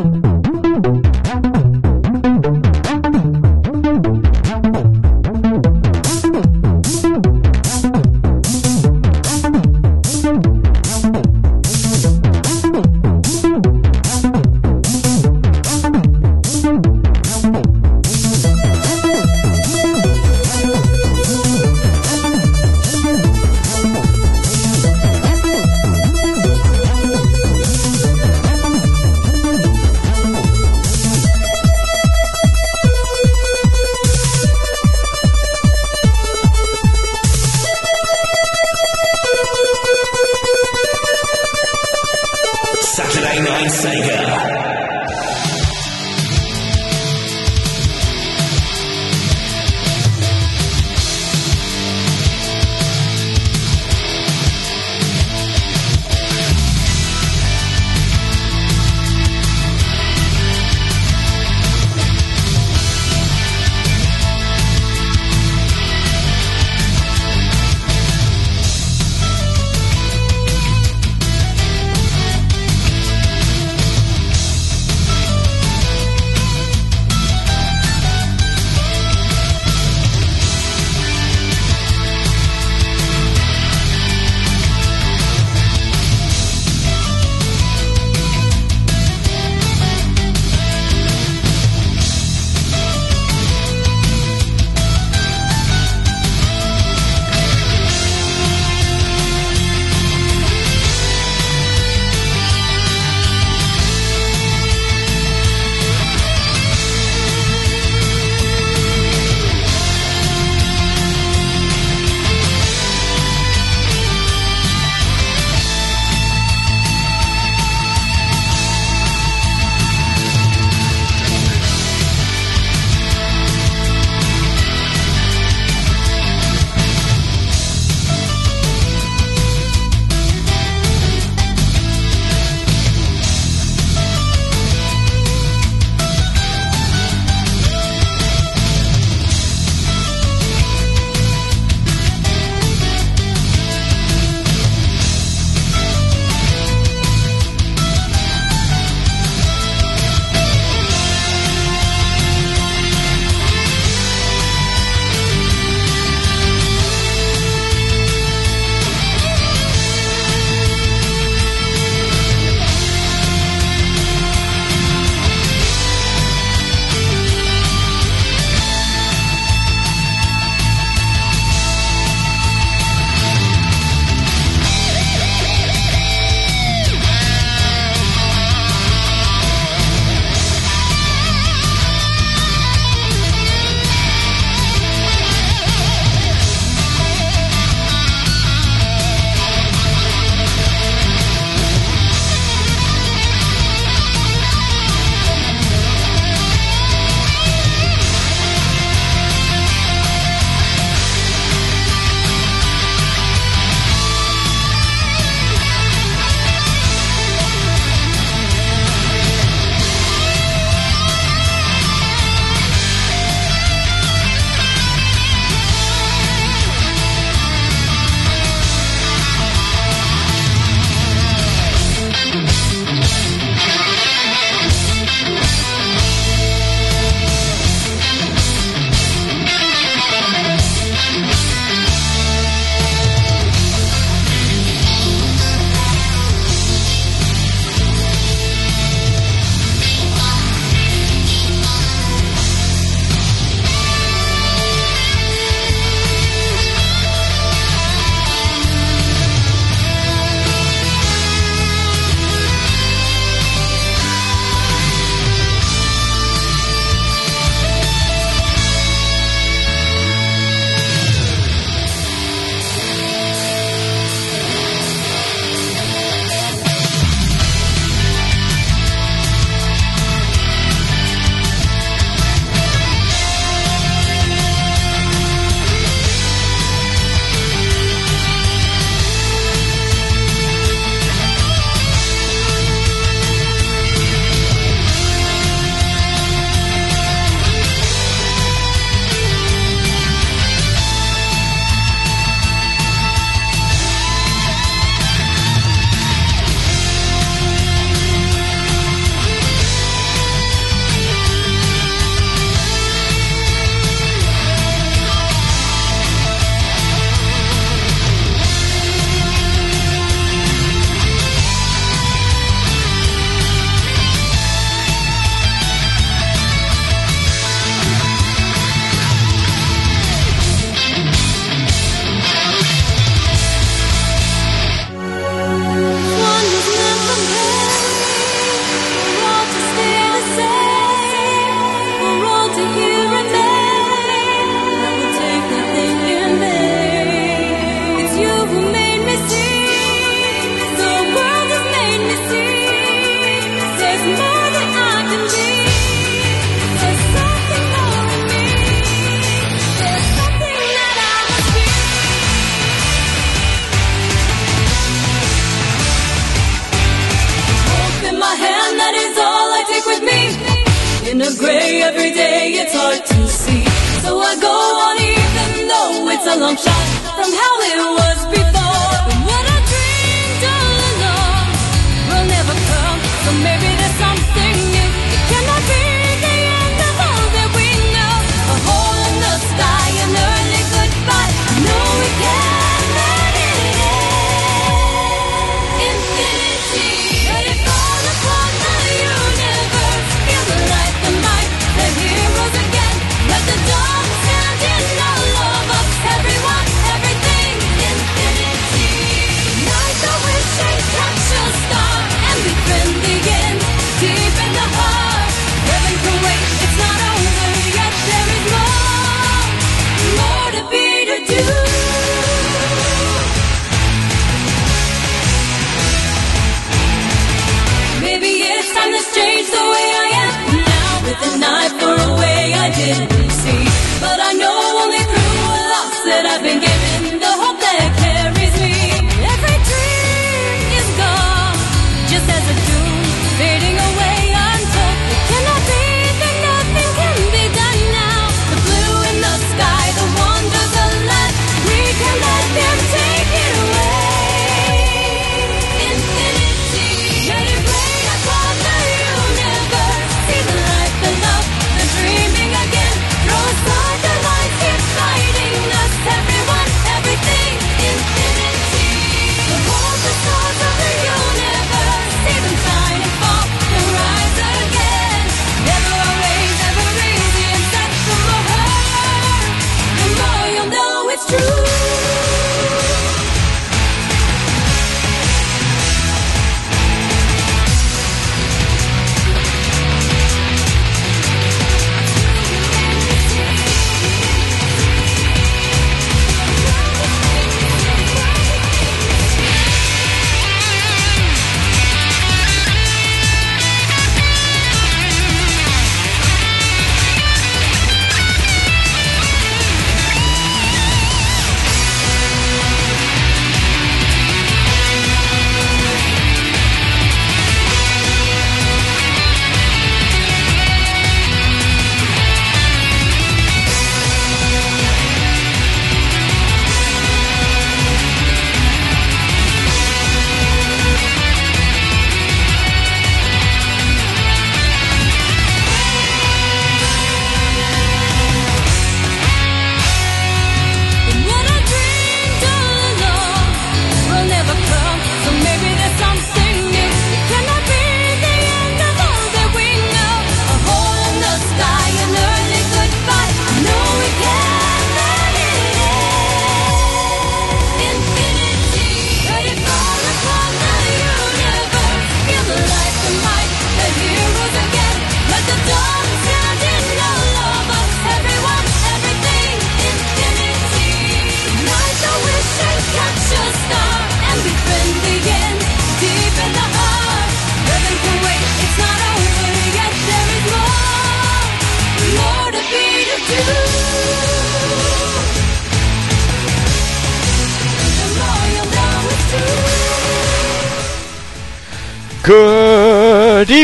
Mm-hmm.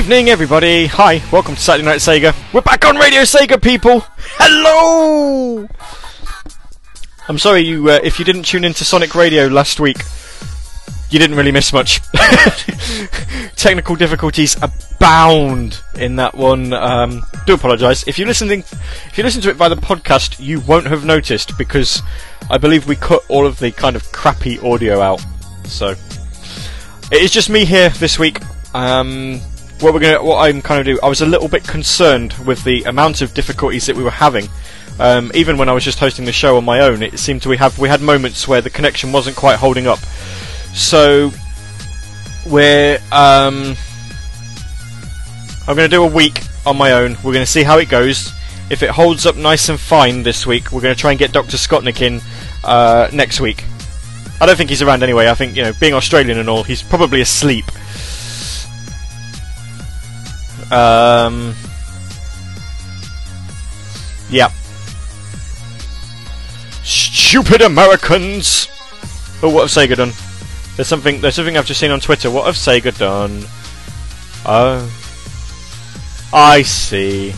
Evening, everybody. Hi, welcome to Saturday Night Sega. We're back on Radio Sega, people. Hello. I'm sorry you uh, if you didn't tune into Sonic Radio last week. You didn't really miss much. Technical difficulties abound in that one. Um, do apologise if you listening. If you listen to it by the podcast, you won't have noticed because I believe we cut all of the kind of crappy audio out. So it is just me here this week. Um, what we're gonna, what I'm kind of do. I was a little bit concerned with the amount of difficulties that we were having. Um, even when I was just hosting the show on my own, it seemed to we have we had moments where the connection wasn't quite holding up. So we're um, I'm going to do a week on my own. We're going to see how it goes. If it holds up nice and fine this week, we're going to try and get Dr. Scottnick in uh, next week. I don't think he's around anyway. I think you know, being Australian and all, he's probably asleep. Um, yeah. Stupid Americans. Oh, what have Sega done? There's something. There's something I've just seen on Twitter. What have Sega done? Oh. I see.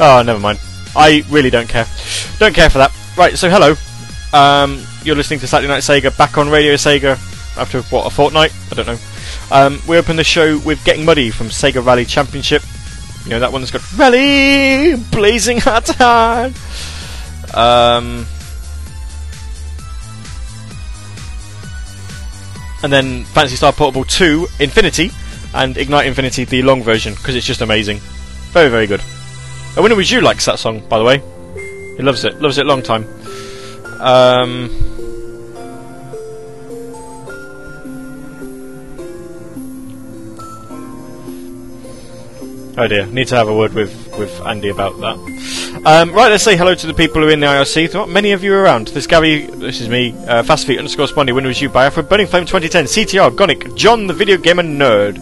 Oh, never mind. I really don't care. Don't care for that. Right, so hello. Um, you're listening to Saturday Night Sega back on Radio Sega after, what, a fortnight? I don't know. Um, we open the show with Getting Muddy from Sega Rally Championship. You know, that one that's got Rally Blazing Hot Hard. Um, and then Phantasy Star Portable 2 Infinity and Ignite Infinity, the long version, because it's just amazing. Very, very good. And Winnie Was You likes that song, by the way. He loves it. Loves it long time. Um, oh dear, need to have a word with, with Andy about that. Um, right, let's say hello to the people who are in the IRC. Many of you around. This Gary, this is me, uh, Fastfeet underscore Spondy, Winnie Was You, Biafra, Burning Flame 2010, CTR, Gonic, John the Video Gamer Nerd,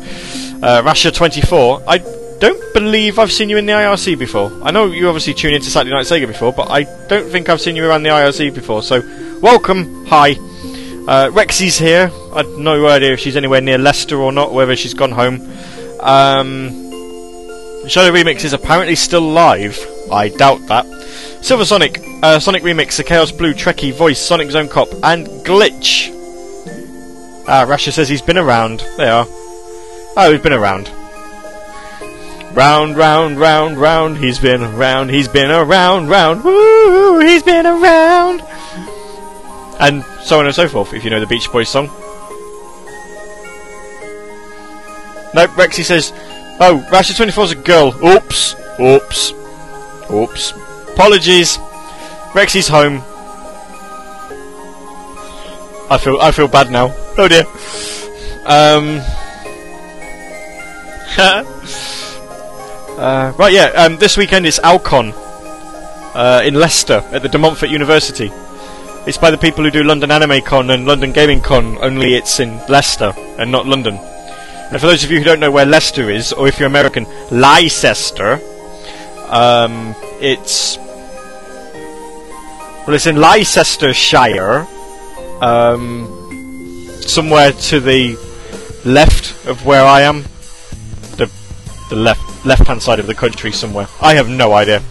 uh, Rasha24. I don't believe I've seen you in the IRC before. I know you obviously tune into Saturday Night Sega before, but I don't think I've seen you around the IRC before. So, welcome, hi. Uh, Rexy's here. I've no idea if she's anywhere near Leicester or not, whether she's gone home. Um, Shadow Remix is apparently still live. I doubt that. Silver Sonic, uh, Sonic Remix, the Chaos Blue, Trekkie, Voice, Sonic Zone Cop, and Glitch. Ah, Rasha says he's been around. They are. Oh, he's been around. Round, round, round, round, he's been around, he's been around, round, woo, he's been around. And so on and so forth, if you know the Beach Boys song. Nope, Rexy says, oh, Rasha24's a girl. Oops, oops, oops. Apologies. Rexy's home. I feel, I feel bad now. Oh dear. Um. Uh, right, yeah. Um, this weekend it's Alcon uh, in Leicester at the De Montfort University. It's by the people who do London Anime Con and London Gaming Con, only it's in Leicester and not London. And for those of you who don't know where Leicester is, or if you're American, Leicester, um, it's well, it's in Leicestershire, um, somewhere to the left of where I am, the the left left hand side of the country somewhere. I have no idea.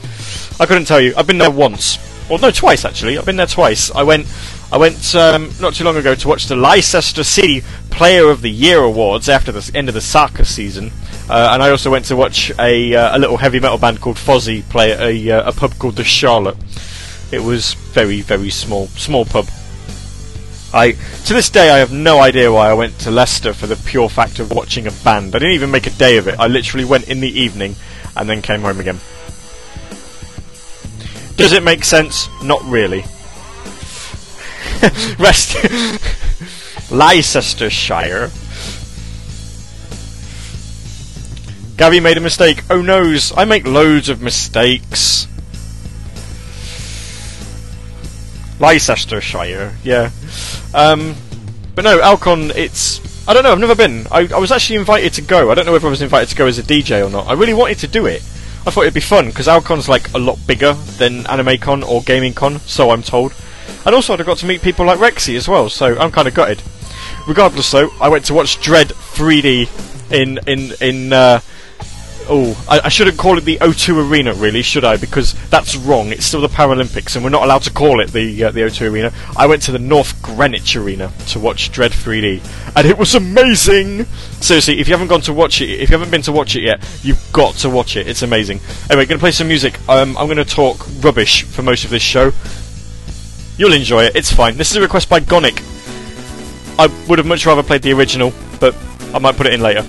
I couldn't tell you. I've been there once, or no, twice actually. I've been there twice. I went, I went um, not too long ago to watch the Leicester City Player of the Year awards after the end of the soccer season, uh, and I also went to watch a uh, a little heavy metal band called Fozzy play at a uh, a pub called the Charlotte. It was very very small small pub. I to this day I have no idea why I went to Leicester for the pure fact of watching a band. I didn't even make a day of it. I literally went in the evening and then came home again. Does it make sense? Not really. Rest Leicestershire. Gabby made a mistake. Oh noes, I make loads of mistakes. Leicestershire, yeah. Um, but no, Alcon, it's. I don't know, I've never been. I, I was actually invited to go. I don't know if I was invited to go as a DJ or not. I really wanted to do it. I thought it'd be fun, because Alcon's like a lot bigger than AnimeCon or GamingCon, so I'm told. And also, I got to meet people like Rexy as well, so I'm kind of gutted. Regardless, though, I went to watch Dredd 3D in in in uh, Oh, I, I, shouldn't call it the O2 Arena, really, should I? Because that's wrong. It's still the Paralympics, and we're not allowed to call it the uh, the O2 Arena. I went to the North Greenwich Arena to watch Dredd 3D, and it was amazing. Seriously, if you haven't gone to watch it, if you haven't been to watch it yet, you've got to watch it. It's amazing. Anyway, going to play some music. Um, I'm going to talk rubbish for most of this show. You'll enjoy it. It's fine. This is a request by Gonic. I would have much rather played the original, but I might put it in later.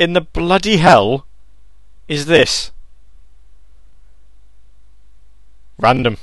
in the bloody hell is this? Random.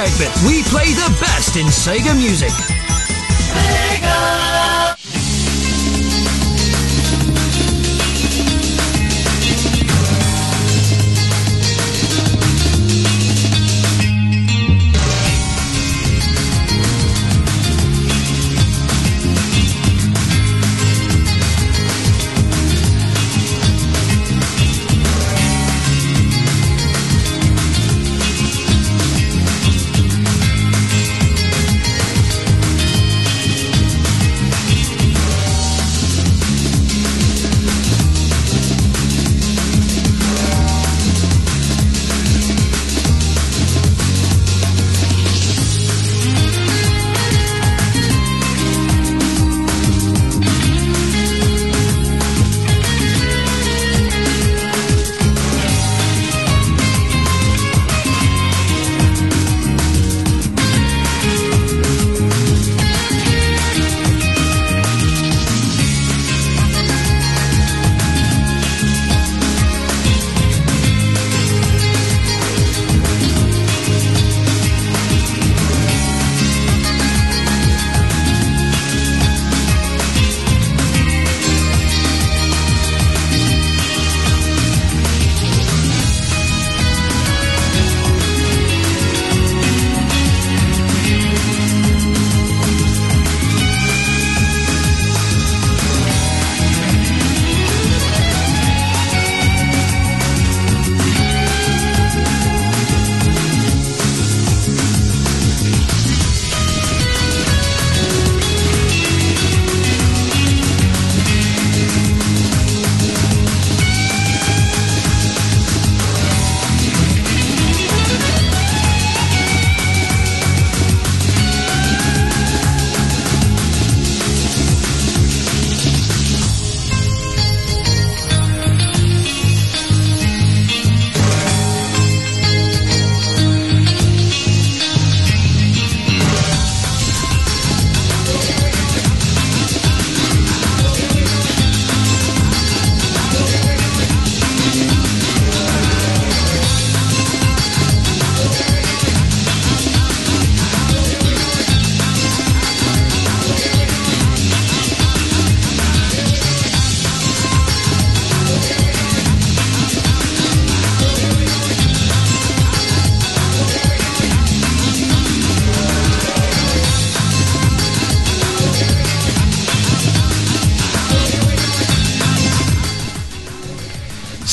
8-bit. We play the best in Sega music.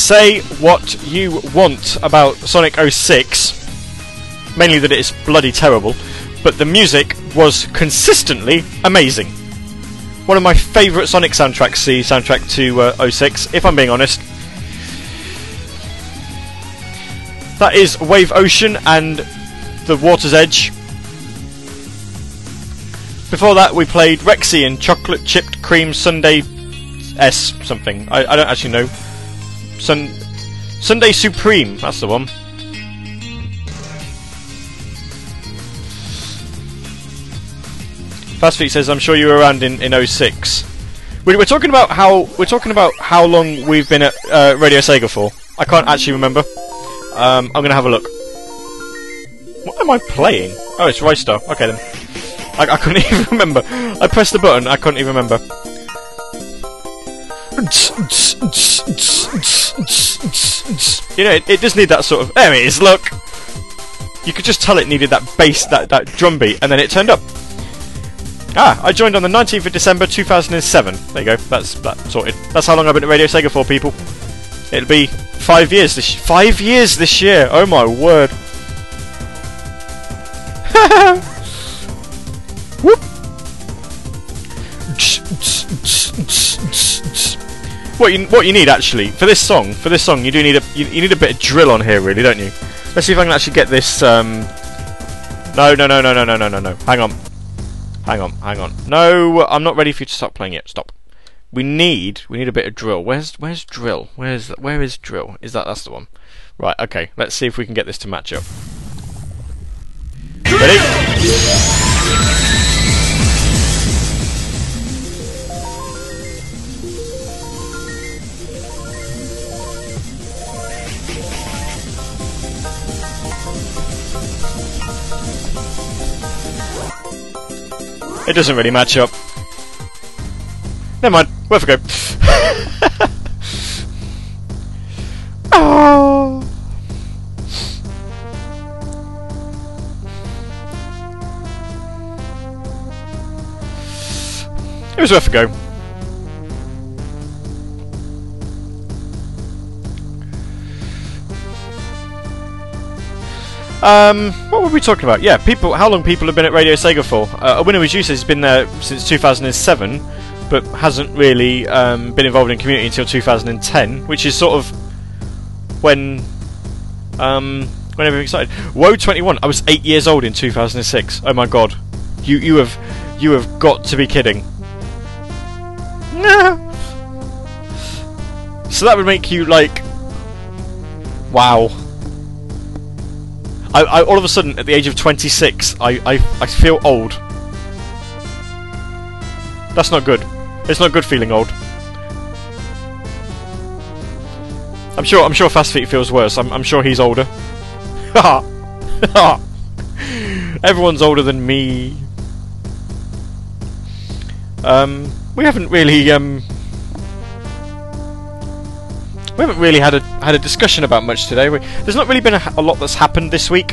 say what you want about Sonic 06, mainly that it is bloody terrible, but the music was consistently amazing. One of my favourite Sonic soundtracks, the soundtrack to uh, 06, if I'm being honest. That is Wave Ocean and The Water's Edge. Before that, we played Rexy and Chocolate Chipped Cream Sunday S something. I, I don't actually know. Sun Sunday Supreme, that's the one. Fast Feet says, "I'm sure you were around in, in 06. We, we're talking about how we're talking about how long we've been at uh, Radio Sega for. I can't actually remember. Um, I'm gonna have a look. What am I playing? Oh, it's Ristar. Okay then. I, I couldn't even remember. I pressed the button. I couldn't even remember. You know, it, it does need that sort of. There it is. Look. You could just tell it needed that bass, that that drum beat, and then it turned up. Ah, I joined on the 19th of December 2007. There you go. That's that sorted. That's how long I've been at Radio Sega for, people. It'll be five years this five years this year. Oh my word. Whoop. What you what you need actually for this song for this song you do need a you, you need a bit of drill on here really don't you? Let's see if I can actually get this. Um, no no no no no no no no no. Hang on, hang on, hang on. No, I'm not ready for you to stop playing yet. Stop. We need we need a bit of drill. Where's where's drill? Where's where is drill? Is that that's the one? Right. Okay. Let's see if we can get this to match up. Ready? It doesn't really match up. Never mind. Worth a go. oh. It was worth a go. Um, what were we talking about? Yeah, people. How long people have been at Radio Sega for? Uh, a winner was you he's been there since 2007, but hasn't really um, been involved in community until 2010, which is sort of when um, when everything started. Woe 21. I was eight years old in 2006. Oh my god, you you have you have got to be kidding. No. So that would make you like, wow. I, I, all of a sudden, at the age of 26, I, I, I feel old. That's not good. It's not good feeling old. I'm sure. I'm sure Fast Feet feels worse. I'm, I'm sure he's older. Everyone's older than me. Um, we haven't really um, we haven't really had a had a discussion about much today. We, there's not really been a, a, lot that's happened this week.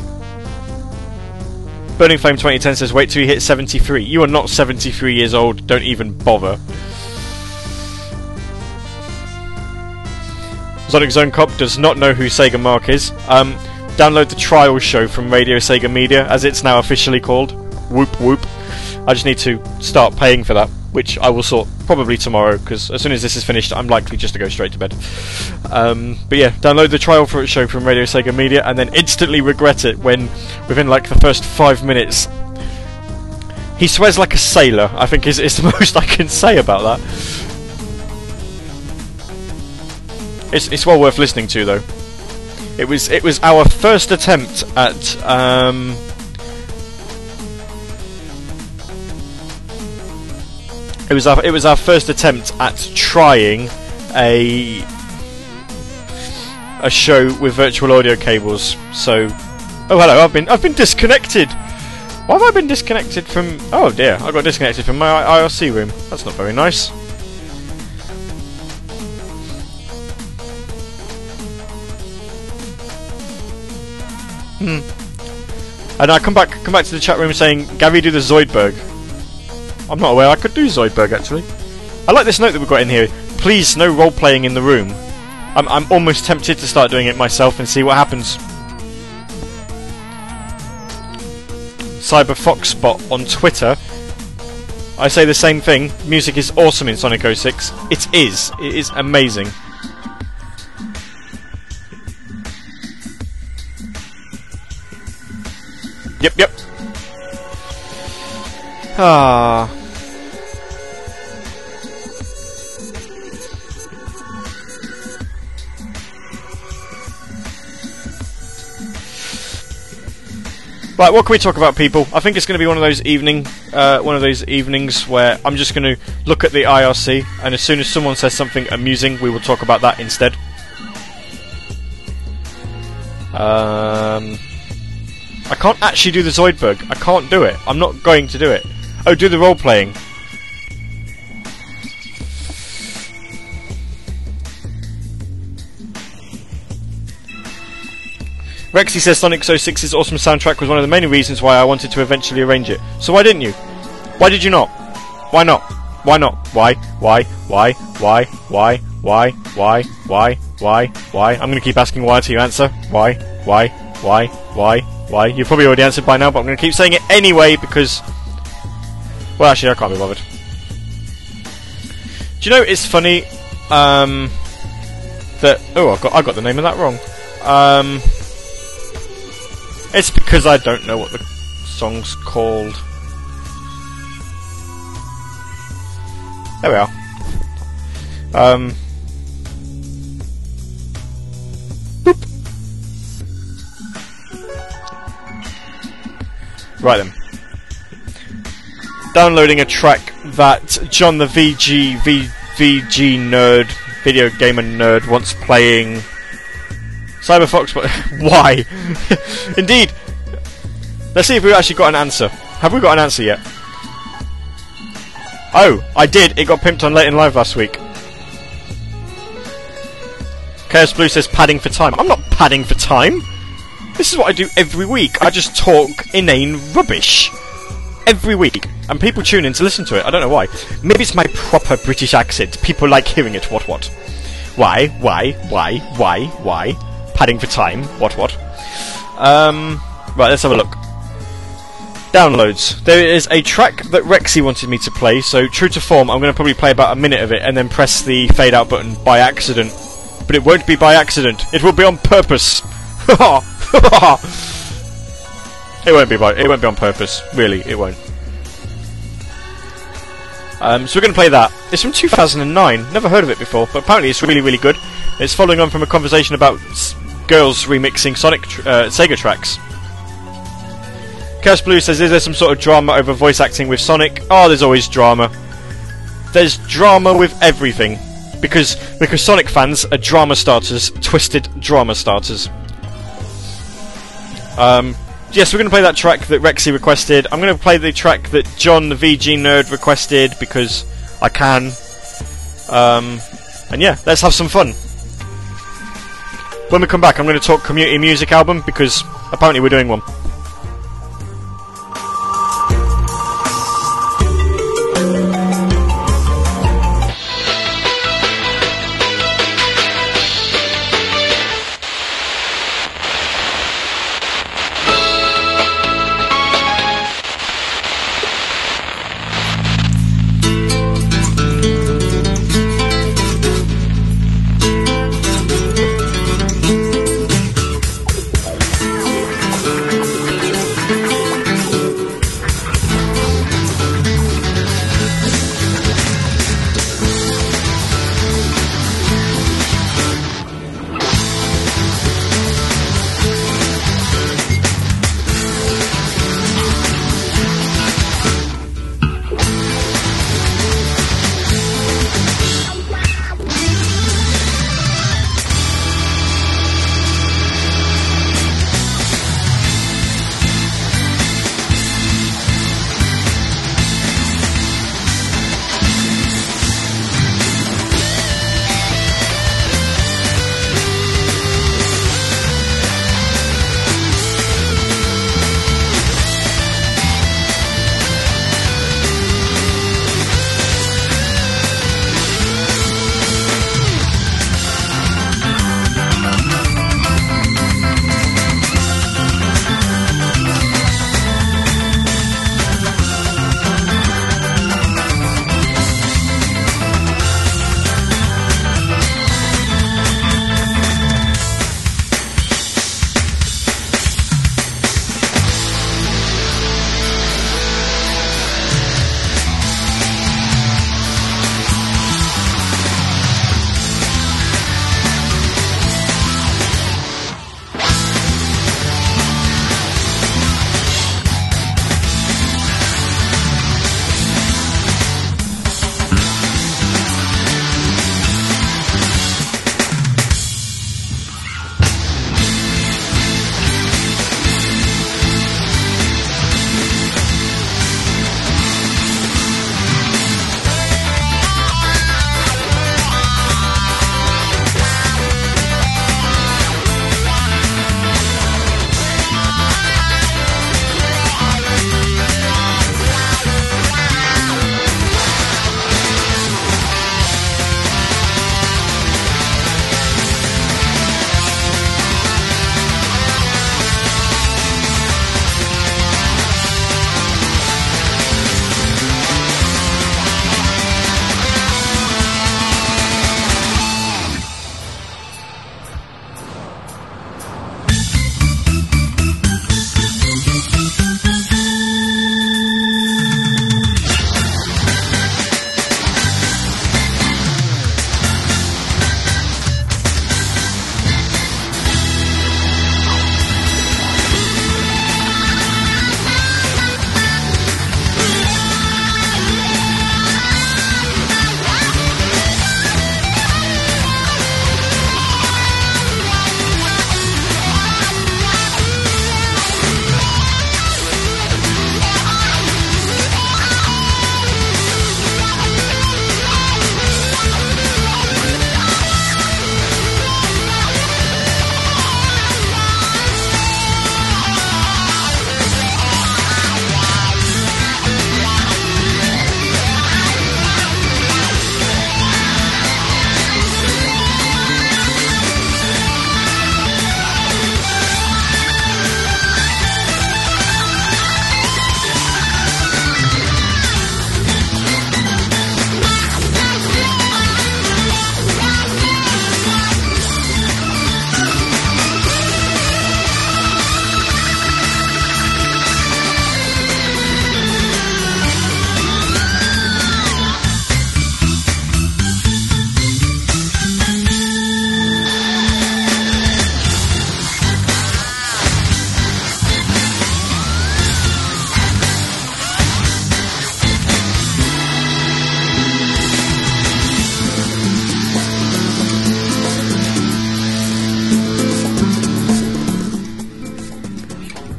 Burning Flame 2010 says, "Wait till you hit 73. You are not 73 years old. Don't even bother." Sonic Zone Cop does not know who Sega Mark is. Um, download the trial show from Radio Sega Media, as it's now officially called. Whoop whoop. I just need to start paying for that which I will sort probably tomorrow because as soon as this is finished, I'm likely just to go straight to bed. Um, but yeah, download the trial for show from Radio Sega Media and then instantly regret it when within like the first five minutes. He swears like a sailor, I think is, is the most I can say about that. It's, it's well worth listening to though. It was it was our first attempt at um, It was our it was our first attempt at trying a a show with virtual audio cables. So, oh hello, I've been I've been disconnected. Why have I been disconnected from? Oh dear, I got disconnected from my IRC room. That's not very nice. Hmm. And I come back come back to the chat room saying, Gary, do the Zoidberg. I'm not aware I could do Zoidberg actually. I like this note that we've got in here. Please, no role playing in the room. I'm, I'm almost tempted to start doing it myself and see what happens. Cyber Fox Spot on Twitter I say the same thing. Music is awesome in Sonic 06. It is. It is amazing. Yep, yep. Ah. Right, what can we talk about, people? I think it's going to be one of those evening, uh, one of those evenings where I'm just going to look at the IRC, and as soon as someone says something amusing, we will talk about that instead. Um, I can't actually do the Zoidberg. I can't do it. I'm not going to do it. Oh, do the role playing. Rexy says Sonic 06's awesome soundtrack was one of the many reasons why I wanted to eventually arrange it. So why didn't you? Why did you not? Why not? Why not? Why? Why? Why? Why? Why? Why? Why? Why? Why? Why? I'm going to keep asking why until you answer. Why? Why? Why? Why? Why? You've probably already answered by now, but I'm going to keep saying it anyway because. Well, actually, I can't be bothered. Do you know it's funny um, that? Oh, I got I got the name of that wrong. Um, it's because I don't know what the song's called. There we are. Um. Boop. Right then. Downloading a track that John the VG v, VG nerd, video gamer nerd, wants playing Cyberfox, but why? Indeed. Let's see if we've actually got an answer. Have we got an answer yet? Oh, I did. It got pimped on late in live last week. Chaos Blue says padding for time. I'm not padding for time. This is what I do every week. I just talk inane rubbish. Every week. And people tune in to listen to it. I don't know why. Maybe it's my proper British accent. People like hearing it. What, what? Why, why, why, why, why? Padding for time. What, what? Um, right, let's have a look. Downloads. There is a track that Rexy wanted me to play, so true to form, I'm going to probably play about a minute of it and then press the fade out button by accident. But it won't be by accident. It will be on purpose. it won't be by. It won't be on purpose. Really, it won't. Um, so we're going to play that. It's from 2009. Never heard of it before, but apparently it's really, really good. It's following on from a conversation about girls remixing Sonic tr- uh, Sega tracks. Chaos Blue says, "Is there some sort of drama over voice acting with Sonic?" Oh, there's always drama. There's drama with everything because because Sonic fans are drama starters, twisted drama starters. Um, yes, we're going to play that track that Rexy requested. I'm going to play the track that John, the VG nerd, requested because I can. Um, and yeah, let's have some fun. When we come back, I'm going to talk community music album because apparently we're doing one.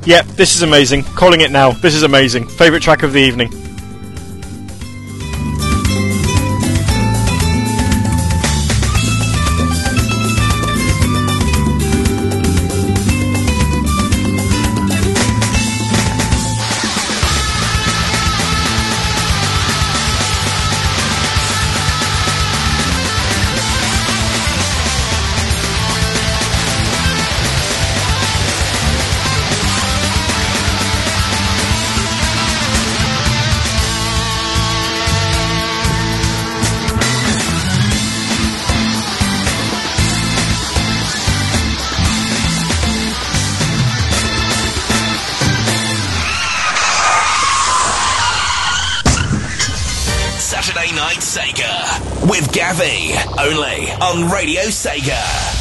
Yep, this is amazing. Calling it now. This is amazing. Favorite track of the evening. Sega with Gavi only on Radio Sega.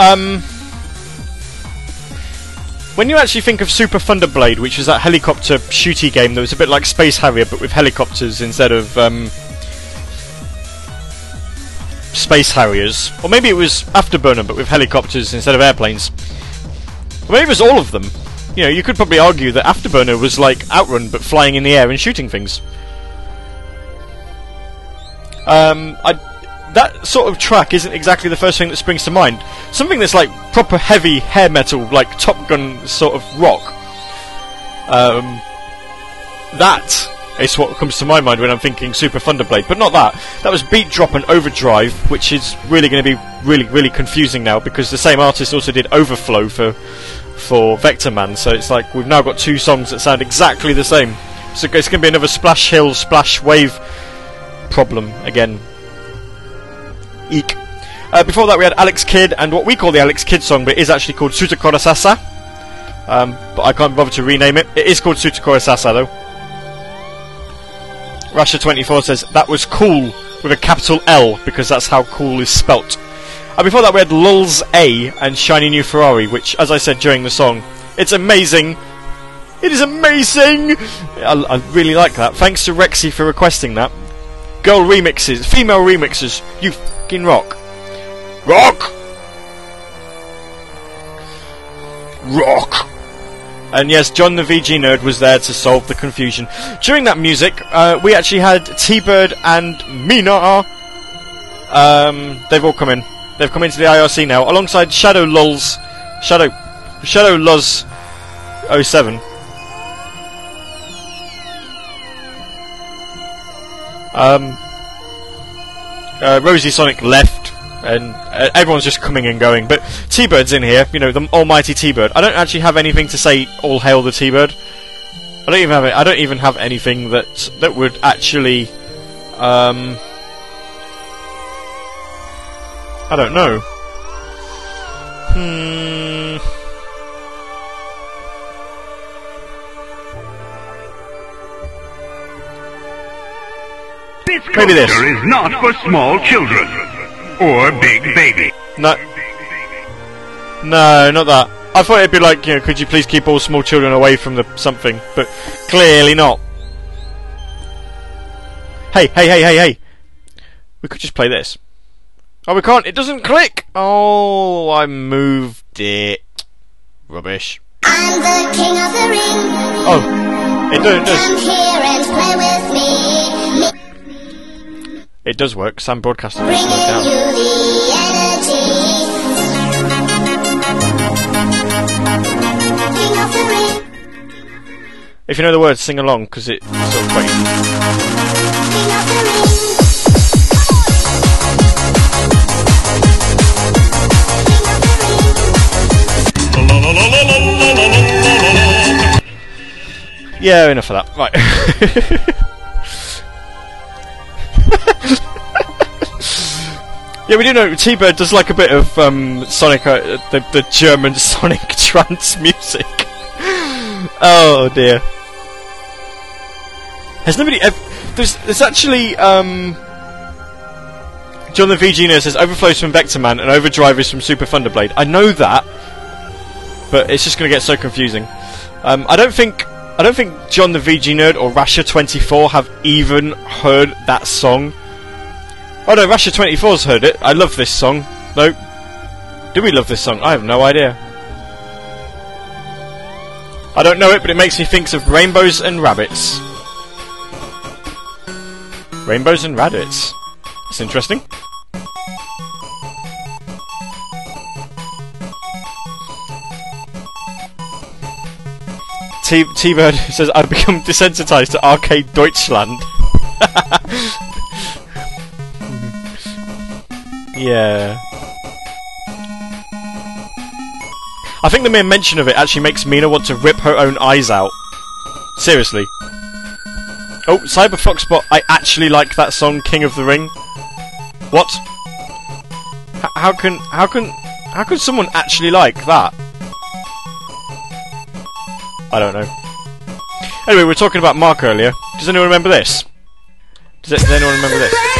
Um, when you actually think of Super Thunderblade, which was that helicopter shooty game that was a bit like Space Harrier but with helicopters instead of um, Space Harriers, or maybe it was Afterburner but with helicopters instead of airplanes. Or maybe it was all of them. You know, you could probably argue that Afterburner was like Outrun but flying in the air and shooting things. Um, I, that sort of track isn't exactly the first thing that springs to mind. Something that's like proper heavy hair metal, like Top Gun sort of rock. Um, that is what comes to my mind when I'm thinking Super Thunderblade, but not that. That was Beat Drop and Overdrive, which is really going to be really, really confusing now because the same artist also did Overflow for for Vectorman. So it's like we've now got two songs that sound exactly the same. So it's going to be another Splash Hill, Splash Wave problem again. Eek. Uh, before that, we had Alex Kidd and what we call the Alex Kidd song, but it is actually called Sutakora Sasa. Um, but I can't bother to rename it. It is called Sutakora Sasa, though. Russia24 says that was cool with a capital L because that's how cool is spelt. And before that, we had Lulz A and Shiny New Ferrari, which, as I said during the song, it's amazing. It is amazing. I, I really like that. Thanks to Rexy for requesting that. Girl remixes, female remixes, you fucking rock. Rock! Rock! And yes, John the VG nerd was there to solve the confusion. During that music, uh, we actually had T-Bird and Mina. Um, they've all come in. They've come into the IRC now, alongside Shadow Lulz, Shadow, Shadow Luz 07. Um, uh, Rosie Sonic left, and uh, everyone's just coming and going. But T-Bird's in here, you know, the almighty T-Bird. I don't actually have anything to say. All hail the T-Bird. I don't even have. it. I don't even have anything that that would actually. Um, I don't know. Hmm. This Maybe this. is not for small children or big baby. No. No, not that. I thought it'd be like, you know, could you please keep all small children away from the something, but clearly not. Hey, hey, hey, hey, hey. We could just play this. Oh, we can't. It doesn't click. Oh, I moved it. Rubbish. I'm the king of the ring. Oh, it, do- it Come does. here and play with me. It does work. Sam Broadcasting is Bringing slowed down. you the energy. King of the ring. If you know the words, sing along because it's sort of quite easy. King of the ring. King of the ring. Yeah, enough of that. Right. yeah, we do know T-Bird does like a bit of um, Sonic, uh, the, the German Sonic trance music. oh dear. Has nobody ever? There's, there's actually um, John the VG Nerd says overflows from Vectorman and overdrive is from Super Thunderblade. I know that, but it's just going to get so confusing. Um, I don't think I don't think John the VG Nerd or Rasha24 have even heard that song. Oh no, Rasher24's heard it. I love this song. No. Do we love this song? I have no idea. I don't know it, but it makes me think of rainbows and rabbits. Rainbows and rabbits. That's interesting. T Bird says I've become desensitized to arcade Deutschland. yeah. I think the mere mention of it actually makes Mina want to rip her own eyes out. Seriously. Oh, Cyber Foxbot, I actually like that song, King of the Ring. What? H- how can how can how can someone actually like that? I don't know. Anyway, we were talking about Mark earlier. Does anyone remember this? Does, it, does anyone remember this?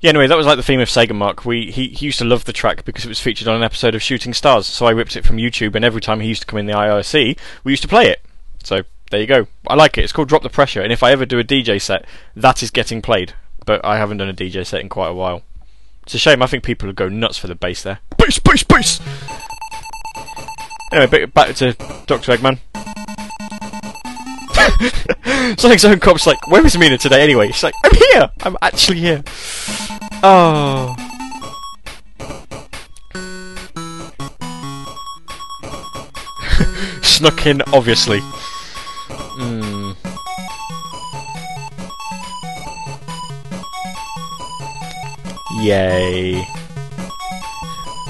Yeah, anyway, that was like the theme of Sega Mark. We he, he used to love the track because it was featured on an episode of Shooting Stars. So I ripped it from YouTube, and every time he used to come in the IRC, we used to play it. So there you go. I like it. It's called Drop the Pressure, and if I ever do a DJ set, that is getting played. But I haven't done a DJ set in quite a while. It's a shame. I think people would go nuts for the bass there. Bass, bass, bass. Anyway, back- to Doctor Eggman. Sonic's own cop's like, where is Mina today anyway? She's like, I'm here! I'm actually here. Oh. Snuck in, obviously. Hmm. Yay.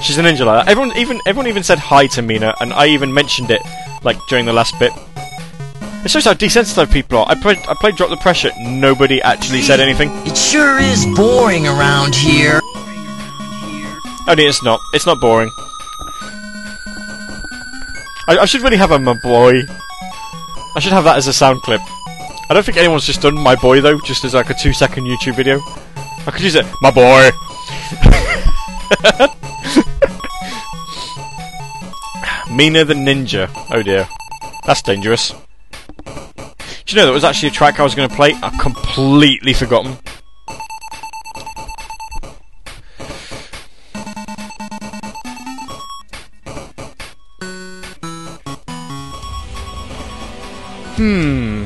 She's a ninja like that. Everyone even everyone even said hi to Mina, and I even mentioned it like during the last bit. It shows how desensitized people are. I played I played Drop the Pressure. Nobody actually said anything. It sure is boring around here. Only it's not. It's not boring. I, I should really have a my boy. I should have that as a sound clip. I don't think anyone's just done my boy though, just as like a two second YouTube video. I could use it. My boy. Mina the Ninja. Oh dear. That's dangerous. Do you know that was actually a track I was going to play? I've completely forgotten. Hmm.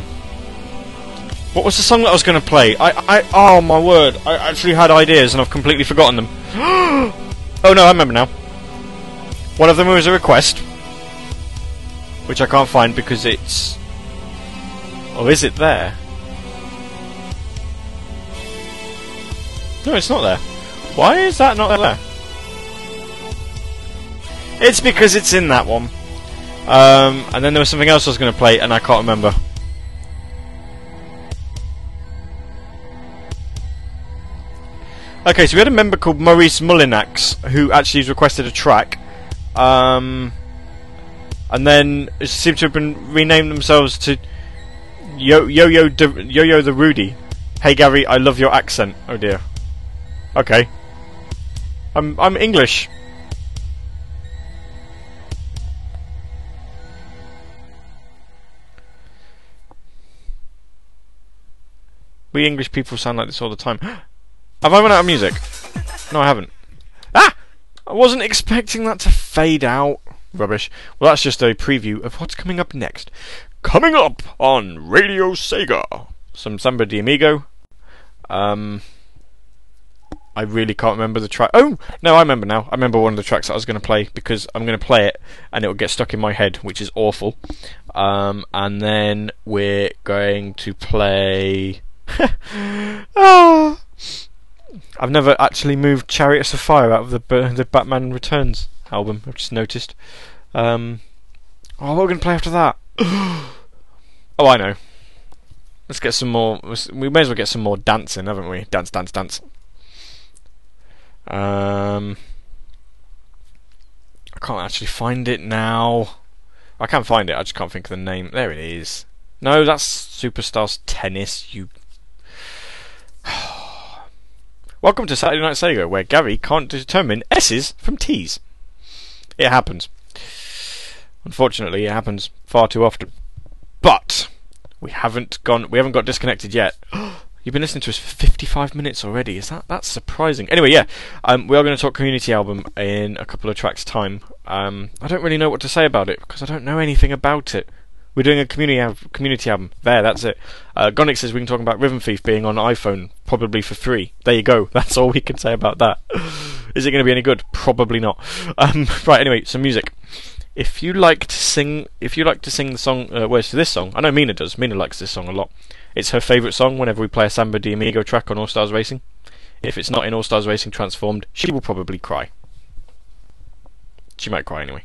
What was the song that I was going to play? I, I, oh my word! I actually had ideas and I've completely forgotten them. oh no, I remember now. One of them was a request, which I can't find because it's. Or is it there? No, it's not there. Why is that not there? It's because it's in that one. Um, and then there was something else I was going to play, and I can't remember. Okay, so we had a member called Maurice Mullinax who actually has requested a track. Um, and then seemed to have been renamed themselves to Yo Yo Yo De- Yo Yo the Rudy. Hey Gary, I love your accent. Oh dear. Okay. I'm I'm English. We English people sound like this all the time. Have I run out of music? No, I haven't. Ah! I wasn't expecting that to fade out. Rubbish. Well, that's just a preview of what's coming up next. Coming up on Radio Sega. Some Samba de Amigo. Um, I really can't remember the track. Oh no, I remember now. I remember one of the tracks that I was going to play because I'm going to play it and it will get stuck in my head, which is awful. Um, and then we're going to play. Ah. I've never actually moved Chariots of Fire out of the B- the Batman Returns album. I've just noticed. Um, oh, what are we going to play after that? oh, I know. Let's get some more. We may as well get some more dancing, haven't we? Dance, dance, dance. Um, I can't actually find it now. I can't find it. I just can't think of the name. There it is. No, that's Superstars Tennis. You. Welcome to Saturday Night Sega, where Gary can't determine S's from T's. It happens. Unfortunately, it happens far too often. But we haven't gone. We haven't got disconnected yet. You've been listening to us for 55 minutes already. Is that that's surprising? Anyway, yeah, um, we are going to talk community album in a couple of tracks' time. Um, I don't really know what to say about it because I don't know anything about it. We're doing a community al- community album. There, that's it. Uh, says we can talk about Rhythm Thief being on iPhone, probably for free. There you go. That's all we can say about that. Is it going to be any good? Probably not. Um, right. Anyway, some music. If you like to sing, if you like to sing the song uh, to this song, I know Mina does. Mina likes this song a lot. It's her favourite song whenever we play a Samba de Amigo track on All Stars Racing. If it's not in All Stars Racing Transformed, she will probably cry. She might cry anyway.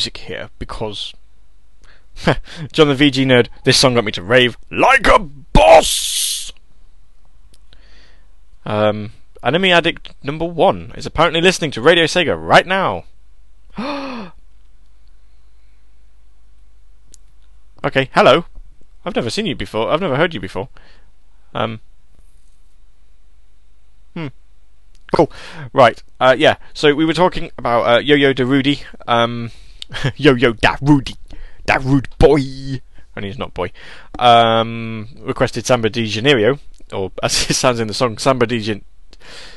Music here because. John the VG nerd, this song got me to rave like a boss! Um, Anime Addict number one is apparently listening to Radio Sega right now. okay, hello. I've never seen you before. I've never heard you before. Um. Hmm. Cool. Right. Uh, yeah. So we were talking about uh, Yo-Yo Darude. Um, Yo-Yo Darude. Darude boy. And he's not boy. Um, requested Samba de Janeiro, or as it sounds in the song, Samba de, Jan-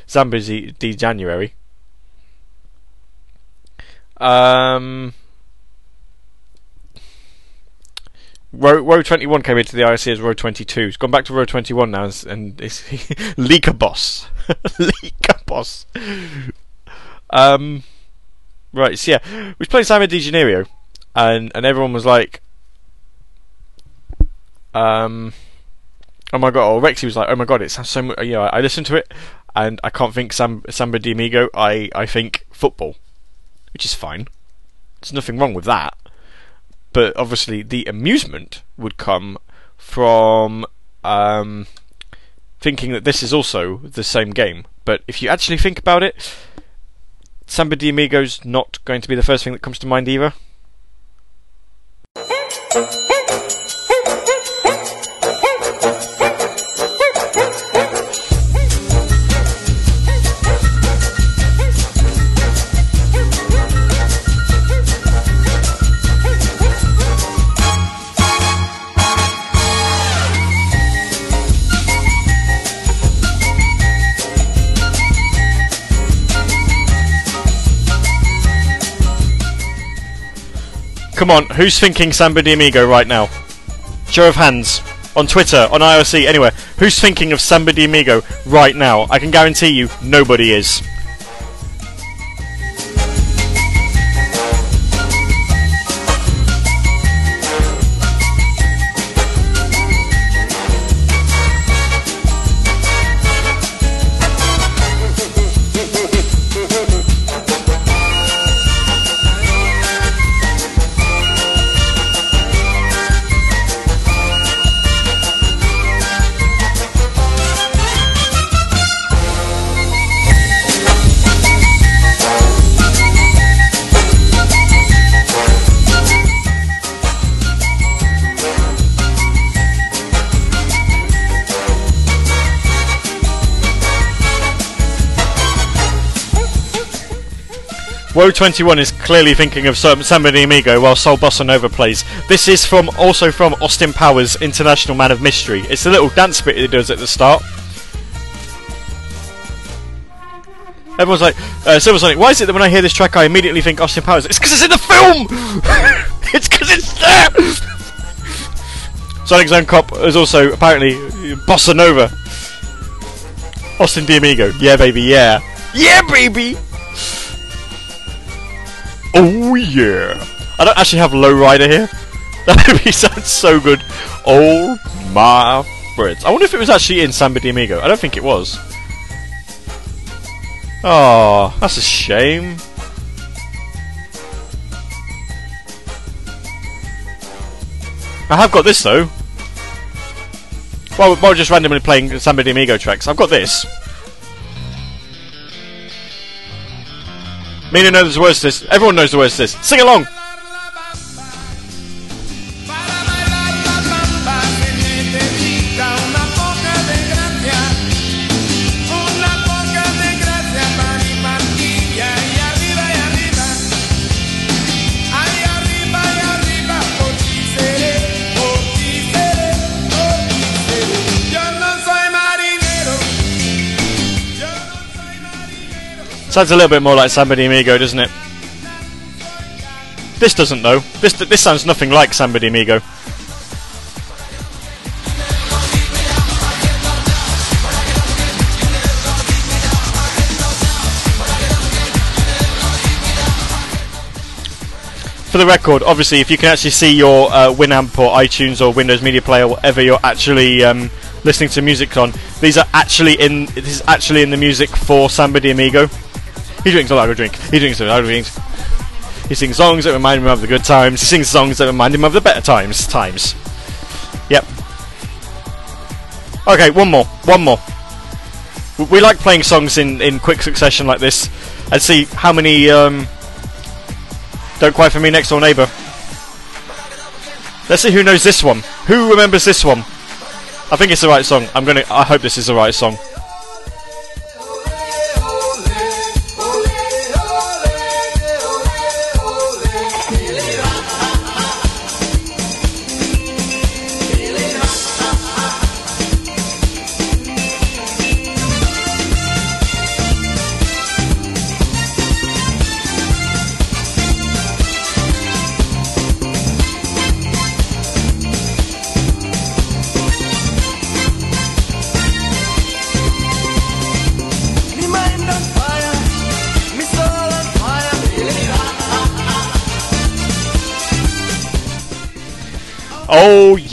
Samba di January. Um, row, row 21 came into the IRC as row 22. It's gone back to row 21 now, and- and it's Leaker Boss. Leaker Boss. Um, right, so yeah, we was playing Simon Di Janeiro, and, and everyone was like, um, oh my god, or Rexy was like, oh my god, it sounds so much, you know, I listened to it, and I can't think Sam, Samba de Amigo, I, I think football, which is fine. There's nothing wrong with that. But obviously, the amusement would come from um, thinking that this is also the same game. But if you actually think about it, Samba de Amigo's not going to be the first thing that comes to mind either. Come on, who's thinking Samba de Amigo right now? Show of hands. on Twitter, on IRC, anywhere, who's thinking of Samba de Amigo right now? I can guarantee you, nobody is. Woe21 is clearly thinking of Sam- Samba de Amigo while Soul Bossa Nova plays. This is from also from Austin Powers' International Man of Mystery. It's a little dance bit he does at the start. Everyone's like, uh, Silver Sonic, why is it that when I hear this track I immediately think Austin Powers? It's because it's in the film! it's because it's there! Sonic Zone Cop is also apparently Bossa Nova. Austin de Amigo. Yeah, baby, yeah. Yeah, baby! Oh yeah! I don't actually have Lowrider here. That would be sound so good. Oh my friends! I wonder if it was actually in Samba de Amigo. I don't think it was. Oh, that's a shame. I have got this though. While just randomly playing Samba de Amigo tracks, I've got this. Mina knows the words to this. Everyone knows the words to this. Sing along! Sounds a little bit more like Samba Amigo, doesn't it? This doesn't though. This this sounds nothing like Samba Amigo. For the record, obviously, if you can actually see your uh, Winamp or iTunes or Windows Media Player, whatever you're actually um, listening to music on, these are actually in. This is actually in the music for Samba Amigo. He drinks a lot of drink. He drinks a lot of drinks. He sings songs that remind him of the good times. He sings songs that remind him of the better times. Times. Yep. Okay, one more. One more. W- We like playing songs in, in quick succession like this and see how many um, don't cry for me next door neighbour. Let's see who knows this one. Who remembers this one? I think it's the right song. I'm gonna. I hope this is the right song.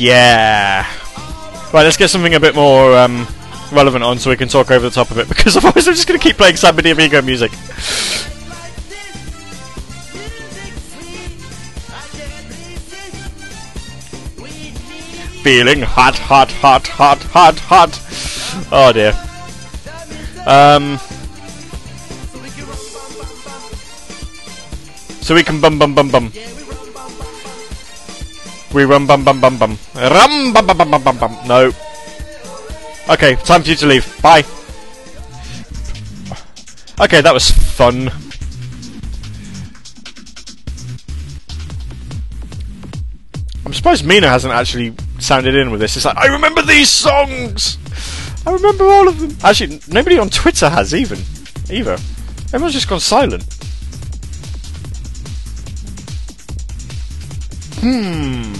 Yeah. Right, let's get something a bit more um, relevant on so we can talk over the top of it because otherwise I'm just going to keep playing de Amigo music. Feeling hot, hot, hot, hot, hot, hot. Oh dear. Um. So we can bum bum bum bum. We run bum bum bum bum. Rum bum bum bum bum bum bum. No. Okay, time for you to leave. Bye. Okay, that was fun. I'm surprised Mina hasn't actually sounded in with this. It's like, I remember these songs! I remember all of them. Actually, nobody on Twitter has even. Either. Everyone's just gone silent. Hmm.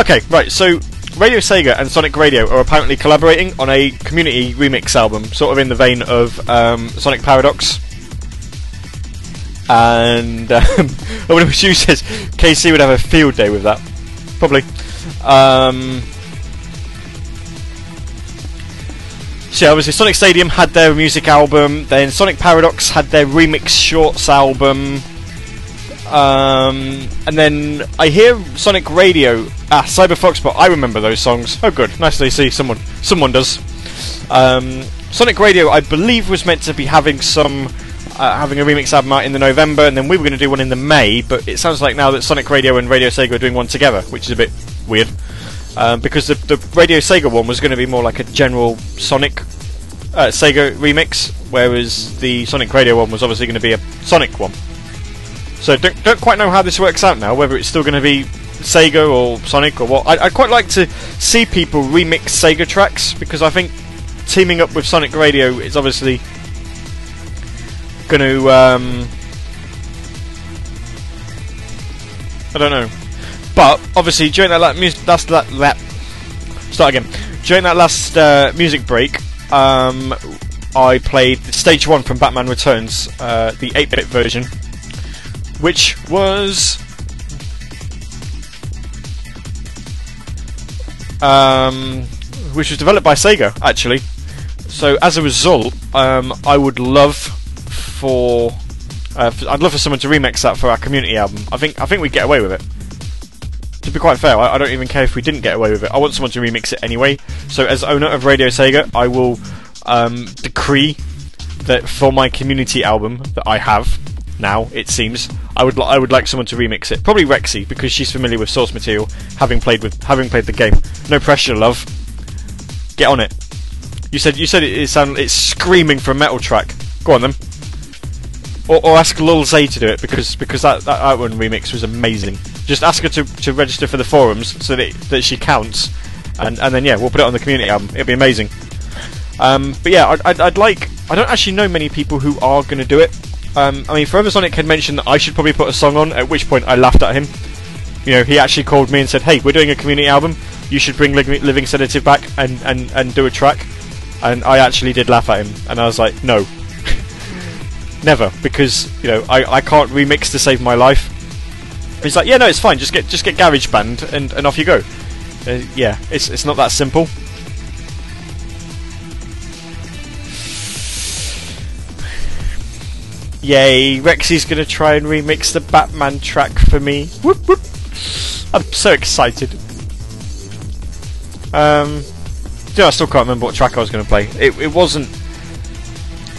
Okay, right. So Radio Sega and Sonic Radio are apparently collaborating on a community remix album, sort of in the vein of um, Sonic Paradox. And um, it was you says KC would have a field day with that, probably. Um, so obviously Sonic Stadium had their music album, then Sonic Paradox had their remix shorts album. Um, and then I hear Sonic Radio. Ah, Cyber Foxbot. I remember those songs. Oh, good. Nice to see someone. Someone does. Um, Sonic Radio, I believe, was meant to be having some, uh, having a remix album out in the November, and then we were going to do one in the May. But it sounds like now that Sonic Radio and Radio Sega are doing one together, which is a bit weird. Um, because the, the Radio Sega one was going to be more like a general Sonic uh, Sega remix, whereas the Sonic Radio one was obviously going to be a Sonic one. So don't, don't quite know how this works out now, whether it's still going to be Sega or Sonic or what. I, I'd quite like to see people remix Sega tracks because I think teaming up with Sonic Radio is obviously going to. Um, I don't know, but obviously during that la- mus- last la- la- start again during that last uh, music break, um, I played stage one from Batman Returns, uh, the 8-bit version which was um, which was developed by Sega actually. So as a result, um, I would love for uh, I'd love for someone to remix that for our community album. I think I think we'd get away with it. To be quite fair, I, I don't even care if we didn't get away with it. I want someone to remix it anyway. So as owner of Radio Sega, I will um, decree that for my community album that I have now, it seems I would li- I would like someone to remix it. Probably Rexy because she's familiar with source material, having played with having played the game. No pressure, love. Get on it. You said you said it, it sound it's screaming for a metal track. Go on then. Or, or ask Lil Zay to do it because because that that Outward remix was amazing. Just ask her to, to register for the forums so that that she counts, and and then yeah, we'll put it on the community album. It'll be amazing. Um, but yeah, I'd, I'd, I'd like. I don't actually know many people who are going to do it. Um, I mean, Forever Sonic had mentioned that I should probably put a song on. At which point, I laughed at him. You know, he actually called me and said, "Hey, we're doing a community album. You should bring Living, Sedative back and, and, and do a track." And I actually did laugh at him, and I was like, "No, never," because you know I, I can't remix to save my life. He's like, "Yeah, no, it's fine. Just get just get GarageBand and, and off you go." Uh, yeah, it's it's not that simple. Yay, Rexy's gonna try and remix the Batman track for me. Whoop, whoop. I'm so excited. Um, yeah, I still can't remember what track I was gonna play. It, it wasn't.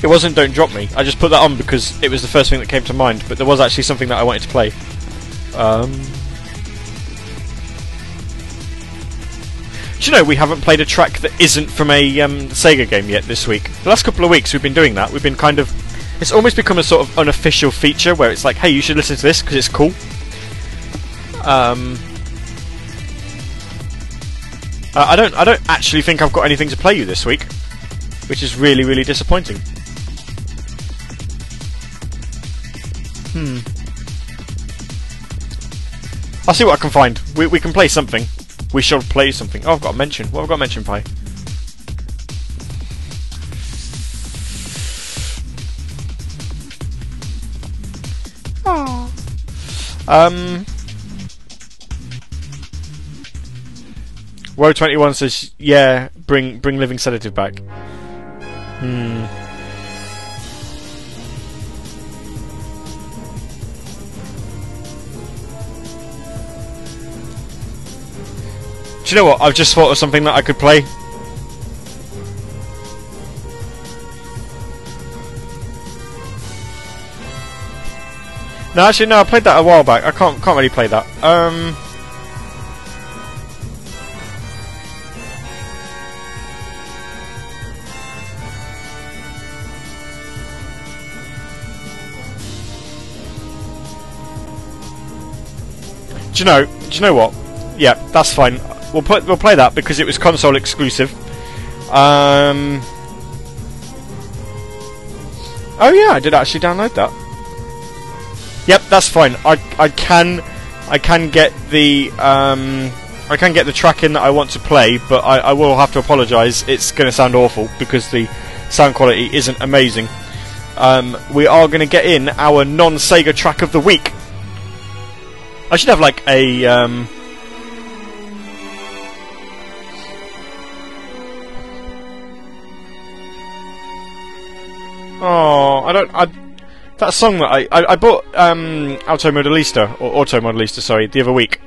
It wasn't Don't Drop Me. I just put that on because it was the first thing that came to mind, but there was actually something that I wanted to play. Um, do you know we haven't played a track that isn't from a um, Sega game yet this week? The last couple of weeks we've been doing that. We've been kind of it's almost become a sort of unofficial feature where it's like, hey, you should listen to this because it's cool. Um, I don't, I don't actually think I've got anything to play you this week, which is really, really disappointing. Hmm. I'll see what I can find. We, we can play something. We shall play something. Oh, I've got a mention. What have I got a mention by? Um. Woe twenty one says, "Yeah, bring bring living sedative back." Hmm. Do you know what? I've just thought of something that I could play. No, actually, no. I played that a while back. I can't can't really play that. Um. Do you know? Do you know what? Yeah, that's fine. We'll put we'll play that because it was console exclusive. Um. Oh yeah, I did actually download that. Yep, that's fine. I I can I can get the um I can get the track in that I want to play, but I, I will have to apologise. It's going to sound awful because the sound quality isn't amazing. Um, we are going to get in our non-Sega track of the week. I should have like a. Um, Oh, I don't. I, that song that I I, I bought um, Auto Modelista or Auto Modelista, sorry, the other week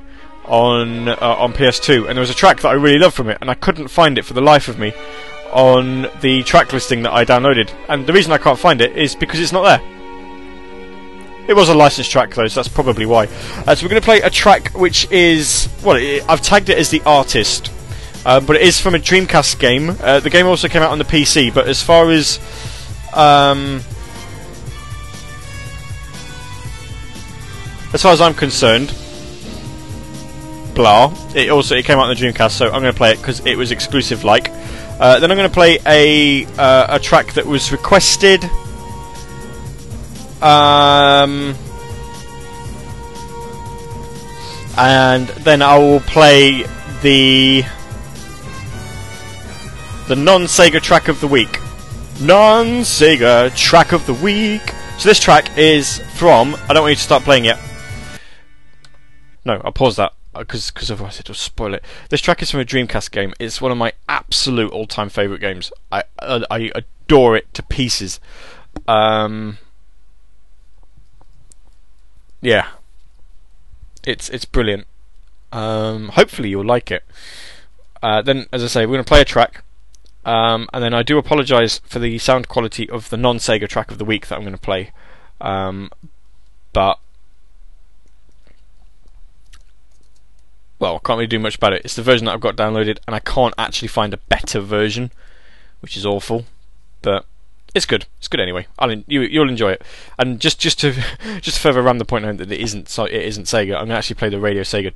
on uh, on PS2, and there was a track that I really loved from it, and I couldn't find it for the life of me on the track listing that I downloaded. And the reason I can't find it is because it's not there. It was a licensed track though, so that's probably why. Uh, so we're going to play a track which is well, it, I've tagged it as the artist, uh, but it is from a Dreamcast game. Uh, the game also came out on the PC, but as far as um, as far as I'm concerned, blah. It also it came out on the Dreamcast, so I'm going to play it because it was exclusive. Like, uh, then I'm going to play a uh, a track that was requested. Um, and then I will play the the non Sega track of the week. Non Sega track of the week. So this track is from. I don't want you to start playing yet. No, I'll pause that because because otherwise it'll spoil it. This track is from a Dreamcast game. It's one of my absolute all-time favorite games. I I, I adore it to pieces. Um, yeah, it's it's brilliant. Um, hopefully you'll like it. Uh, then, as I say, we're going to play a track. Um, and then I do apologise for the sound quality of the non Sega track of the week that I'm going to play. Um, but well, I can't really do much about it. It's the version that I've got downloaded, and I can't actually find a better version, which is awful. But it's good. It's good anyway. I'll you you'll enjoy it. And just just to just to further ram the point home that it isn't so it isn't Sega. I'm to actually play the Radio Sega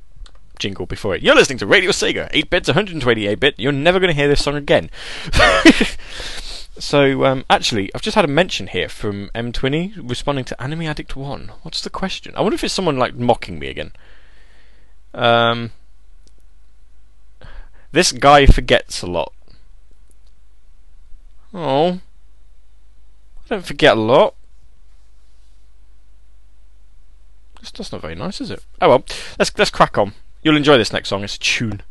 jingle before it. You're listening to Radio Sega, 8 bits, 128 bit. You're never going to hear this song again. so, um, actually, I've just had a mention here from M20 responding to Anime Addict 1. What's the question? I wonder if it's someone like mocking me again. Um, this guy forgets a lot. Oh. I don't forget a lot. That's, not very nice, is it? Oh well, let's let's crack on. You'll enjoy this next song. It's a tune.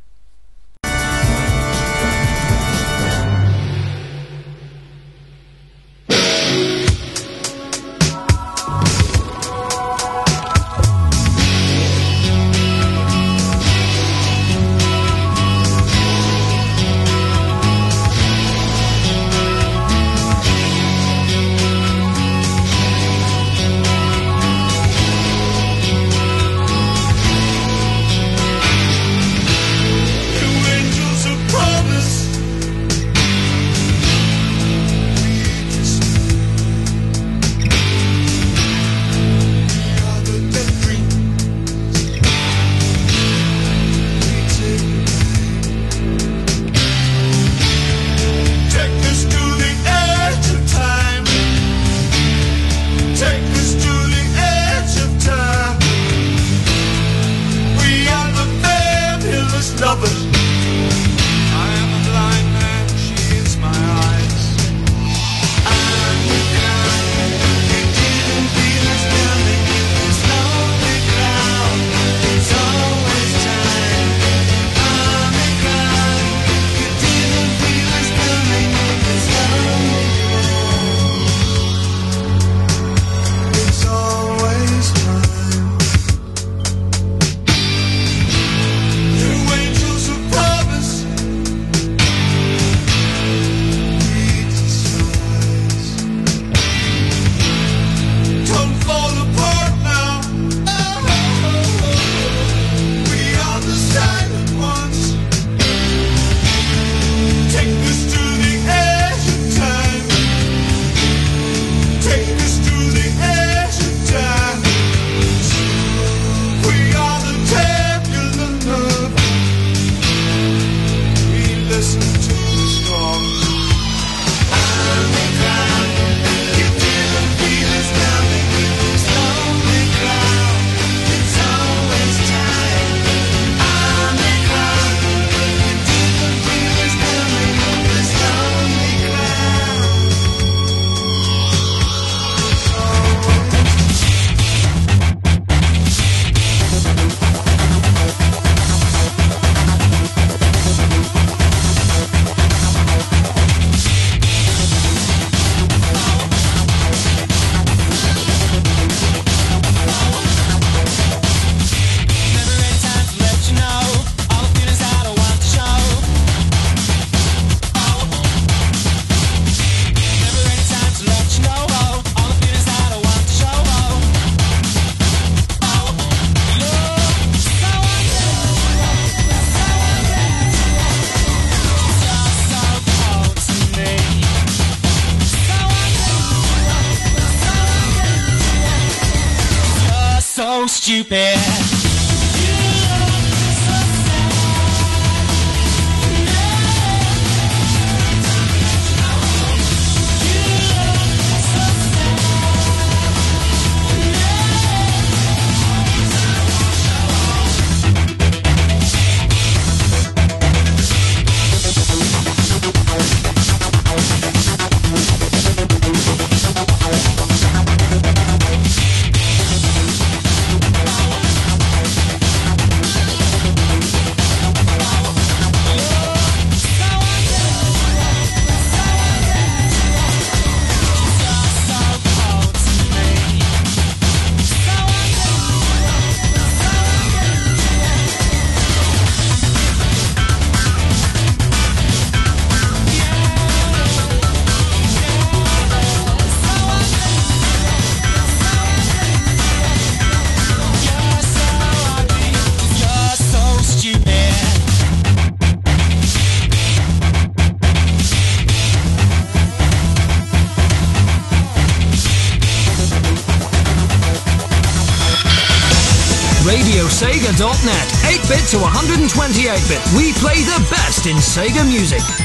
128-bit. We play the best in Sega music.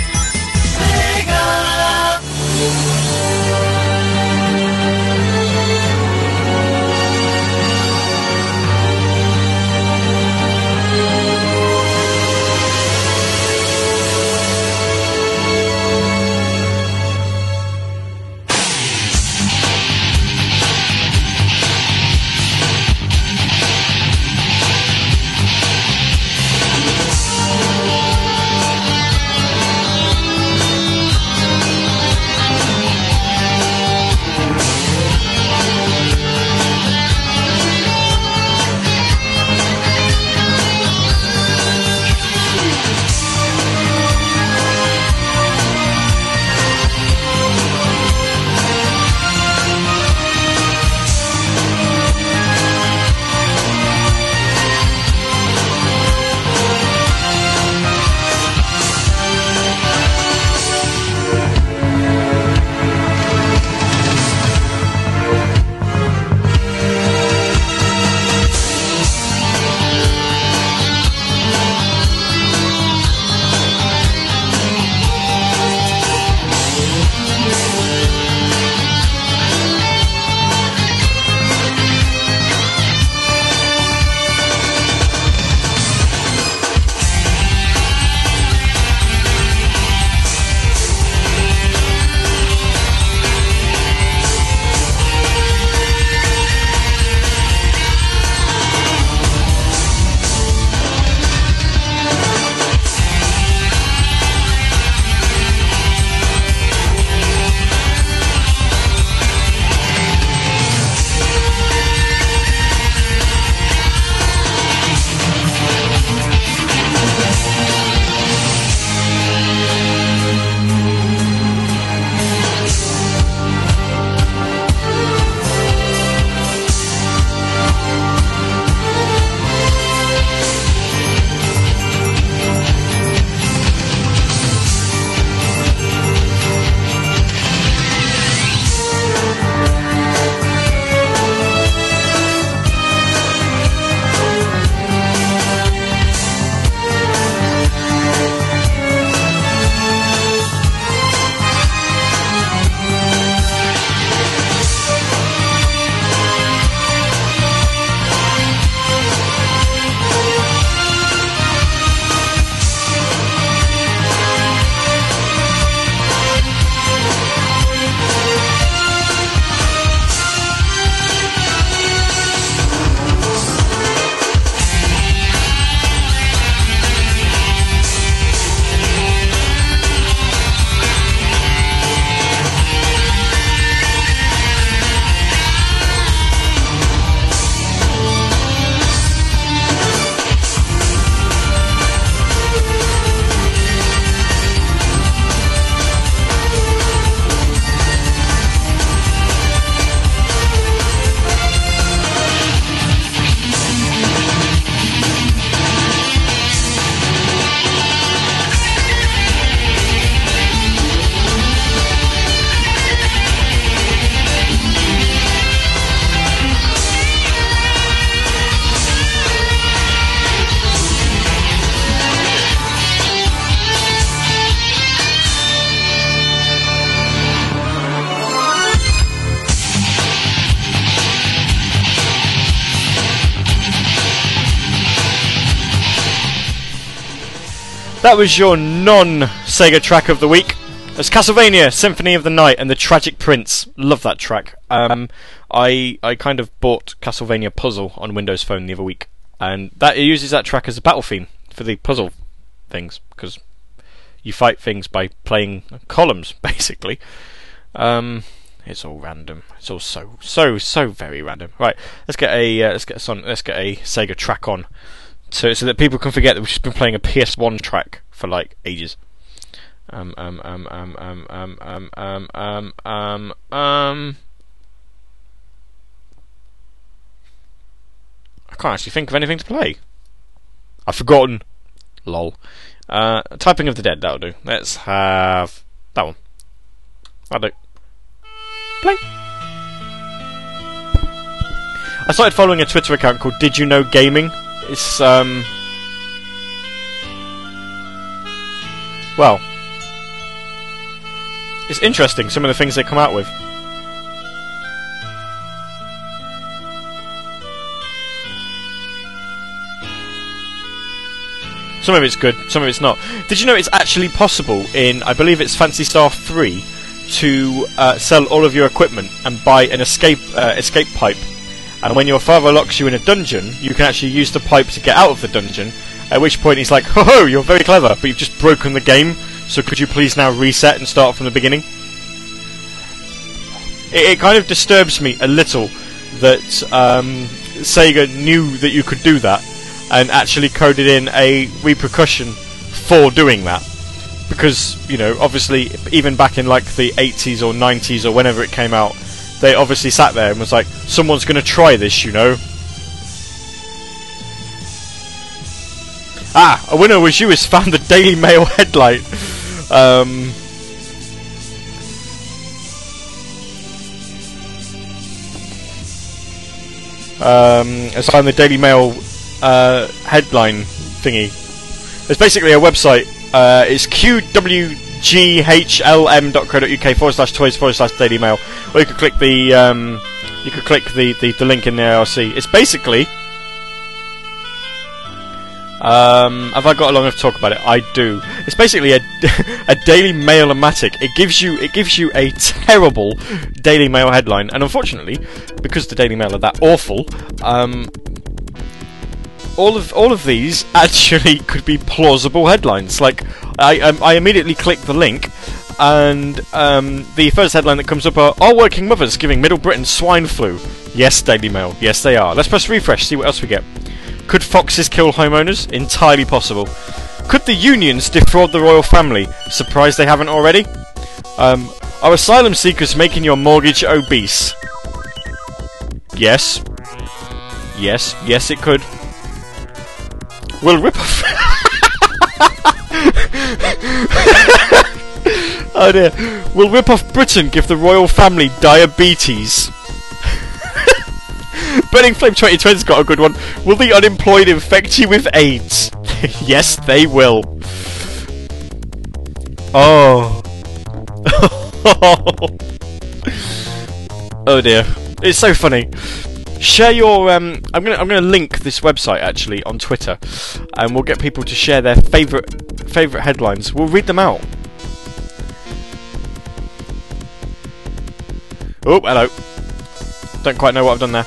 That was your non Sega track of the week. It's Castlevania Symphony of the Night and the Tragic Prince. Love that track. Um, I I kind of bought Castlevania Puzzle on Windows Phone the other week, and that it uses that track as a battle theme for the puzzle things because you fight things by playing columns basically. Um, it's all random. It's all so so so very random. Right, let's get a uh, let's get a son, let's get a Sega track on, so so that people can forget that we've just been playing a PS1 track for like ages. Um um um um um um um um um um um. I can't actually think of anything to play. I've forgotten. Lol. Uh, Typing of the Dead, that'll do. Let's have that one. That'll do. Play. I started following a Twitter account called Did You Know Gaming. It's, um. Well. It's interesting, some of the things they come out with. Some of it's good, some of it's not. Did you know it's actually possible in, I believe it's Phantasy Star 3, to uh, sell all of your equipment and buy an escape uh, escape pipe? And when your father locks you in a dungeon, you can actually use the pipe to get out of the dungeon. At which point he's like, "Ho ho, you're very clever, but you've just broken the game. So could you please now reset and start from the beginning?" It, it kind of disturbs me a little that um, Sega knew that you could do that and actually coded in a repercussion for doing that. Because, you know, obviously, even back in like the 80s or 90s or whenever it came out, they obviously sat there and was like, someone's going to try this, you know. Ah, a winner was you has found the Daily Mail headline. Um, um, it's found the Daily Mail uh, headline thingy. It's basically a website. Uh, it's qwghlm.co.uk forward slash toys forward slash Daily Mail. Or you could click the um, you could click the, the, the link in the IRC. It's basically. Um, have I got long enough talk about it? I do. It's basically a, a Daily Mail-o-matic. It gives you it gives you a terrible Daily Mail headline, and unfortunately, because the Daily Mail are that awful, um, all of all of these actually could be plausible headlines. Like I um, I immediately click the link, and um, the first headline that comes up are "All working mothers giving Middle Britain swine flu." Yes, Daily Mail. Yes, they are. Let's press refresh. See what else we get. Could foxes kill homeowners? Entirely possible. Could the unions defraud the royal family? Surprised they haven't already. Um, are asylum seekers making your mortgage obese? Yes. Yes. Yes, it could. Will Ripoff. oh dear. Will Ripoff Britain give the royal family diabetes? Burning Flame 2020's got a good one. Will the unemployed infect you with AIDS? yes, they will. Oh. oh dear. It's so funny. Share your. Um, I'm gonna. I'm gonna link this website actually on Twitter, and we'll get people to share their favorite favorite headlines. We'll read them out. Oh, hello. Don't quite know what I've done there.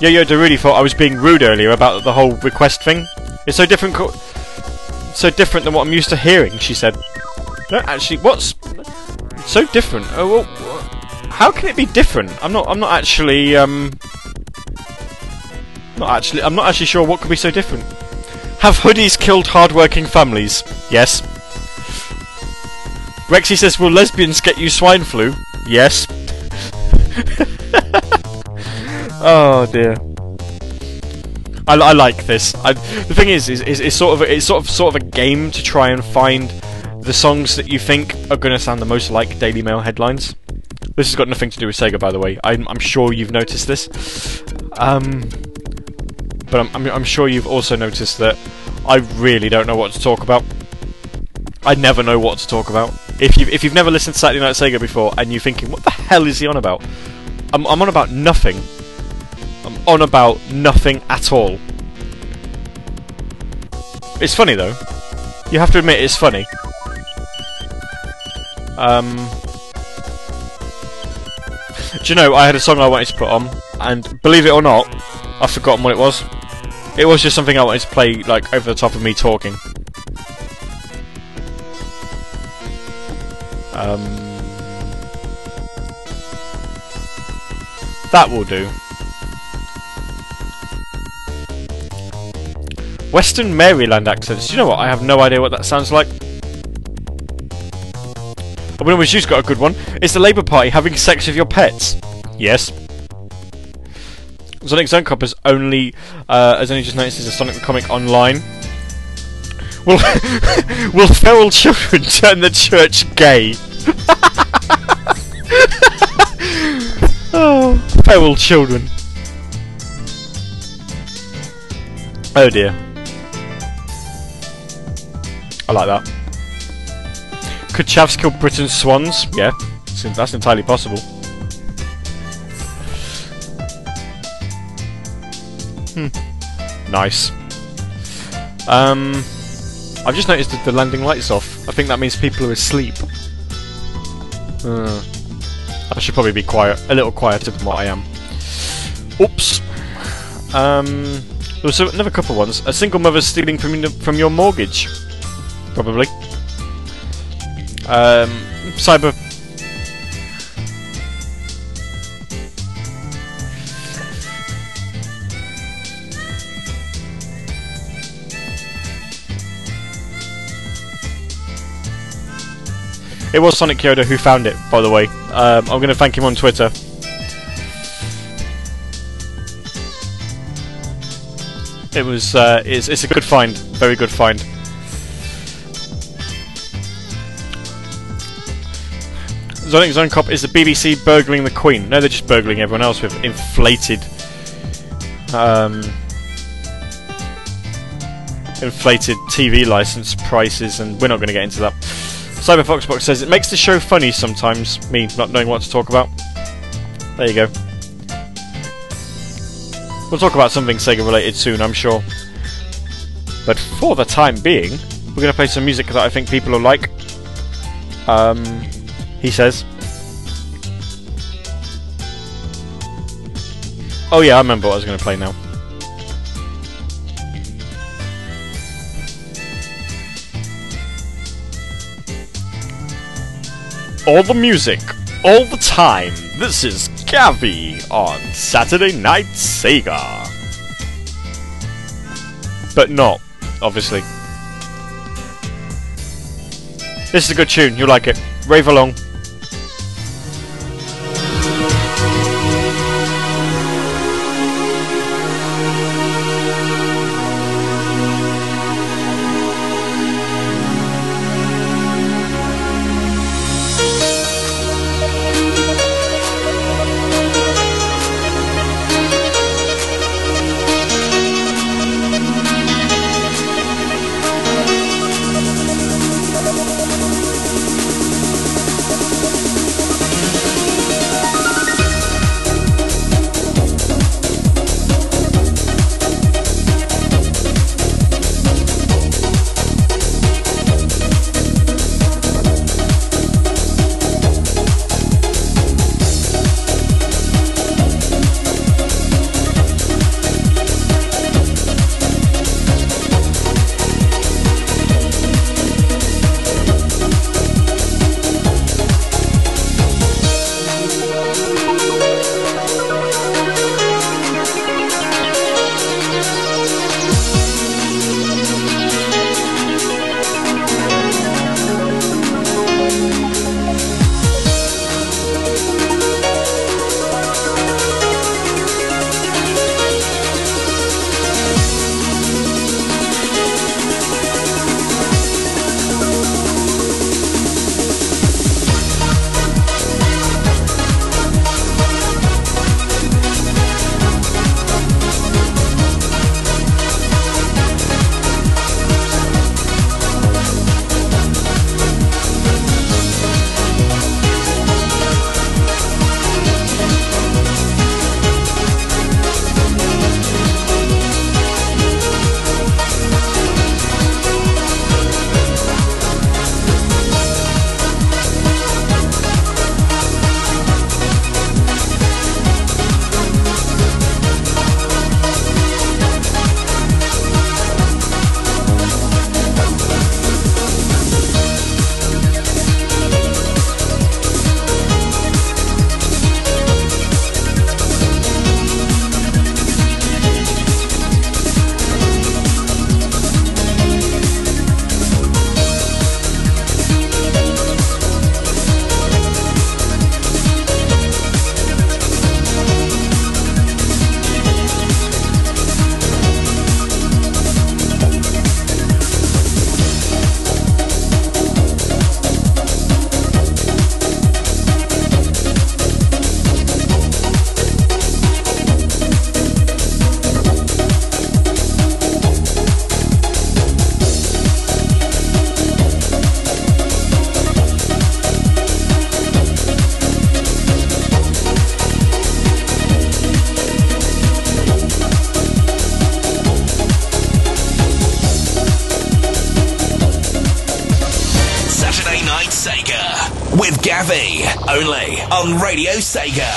Yo Yo Darudi thought I was being rude earlier about the whole request thing. It's so different, so different than what I'm used to hearing. She said. No, actually, what's so different? Oh, well, how can it be different? I'm not. I'm not actually. Um, not actually. I'm not actually sure what could be so different. Have hoodies killed hardworking families? Yes. Rexy says, "Will lesbians get you swine flu?" Yes. oh dear. I, I like this. I, the thing is, is, is it's sort of a, it's sort of sort of a game to try and find the songs that you think are going to sound the most like Daily Mail headlines. This has got nothing to do with Sega, by the way. I'm, I'm sure you've noticed this. Um, but I'm, I'm, I'm sure you've also noticed that I really don't know what to talk about. I never know what to talk about. If you've, if you've never listened to Saturday Night Sega before and you're thinking, what the hell is he on about? I'm I'm on about nothing. On about nothing at all. It's funny though. You have to admit it's funny. Um, do you know I had a song I wanted to put on, and believe it or not, I've forgotten what it was. It was just something I wanted to play like over the top of me talking. Um, that will do. Western Maryland accents. You know what? I have no idea what that sounds like. Oh, but you've got a good one. Is the Labour Party having sex with your pets? Yes. Sonic Zone Cop has only uh, has only just noticed there's a Sonic Comic online. Will will feral children turn the church gay? oh, feral children. Oh dear. I like that. Could Chavs kill Britain's swans? Yeah, that's entirely possible. Hmm. Nice. Um, I've just noticed that the landing light's off. I think that means people are asleep. Uh, I should probably be quiet, a little quieter than what I am. Oops. Um, there was another couple ones. A single mother stealing from from your mortgage, probably. Um, cyber. It was Sonic Kyoto who found it, by the way. Um, I'm going to thank him on Twitter. It was. Uh, it's, it's a good find. Very good find. Sonic Zone Cop is the BBC burgling the Queen. No, they're just burgling everyone else with inflated, um, inflated TV license prices, and we're not going to get into that. Cyber Foxbox says it makes the show funny sometimes. Me not knowing what to talk about. There you go. We'll talk about something Sega related soon, I'm sure. But for the time being, we're going to play some music that I think people will like. Um, he says. Oh yeah, I remember what I was going to play now. All the music, all the time. This is Gavi on Saturday Night Sega. But not, obviously. This is a good tune, you'll like it. Rave along. Radio Sega.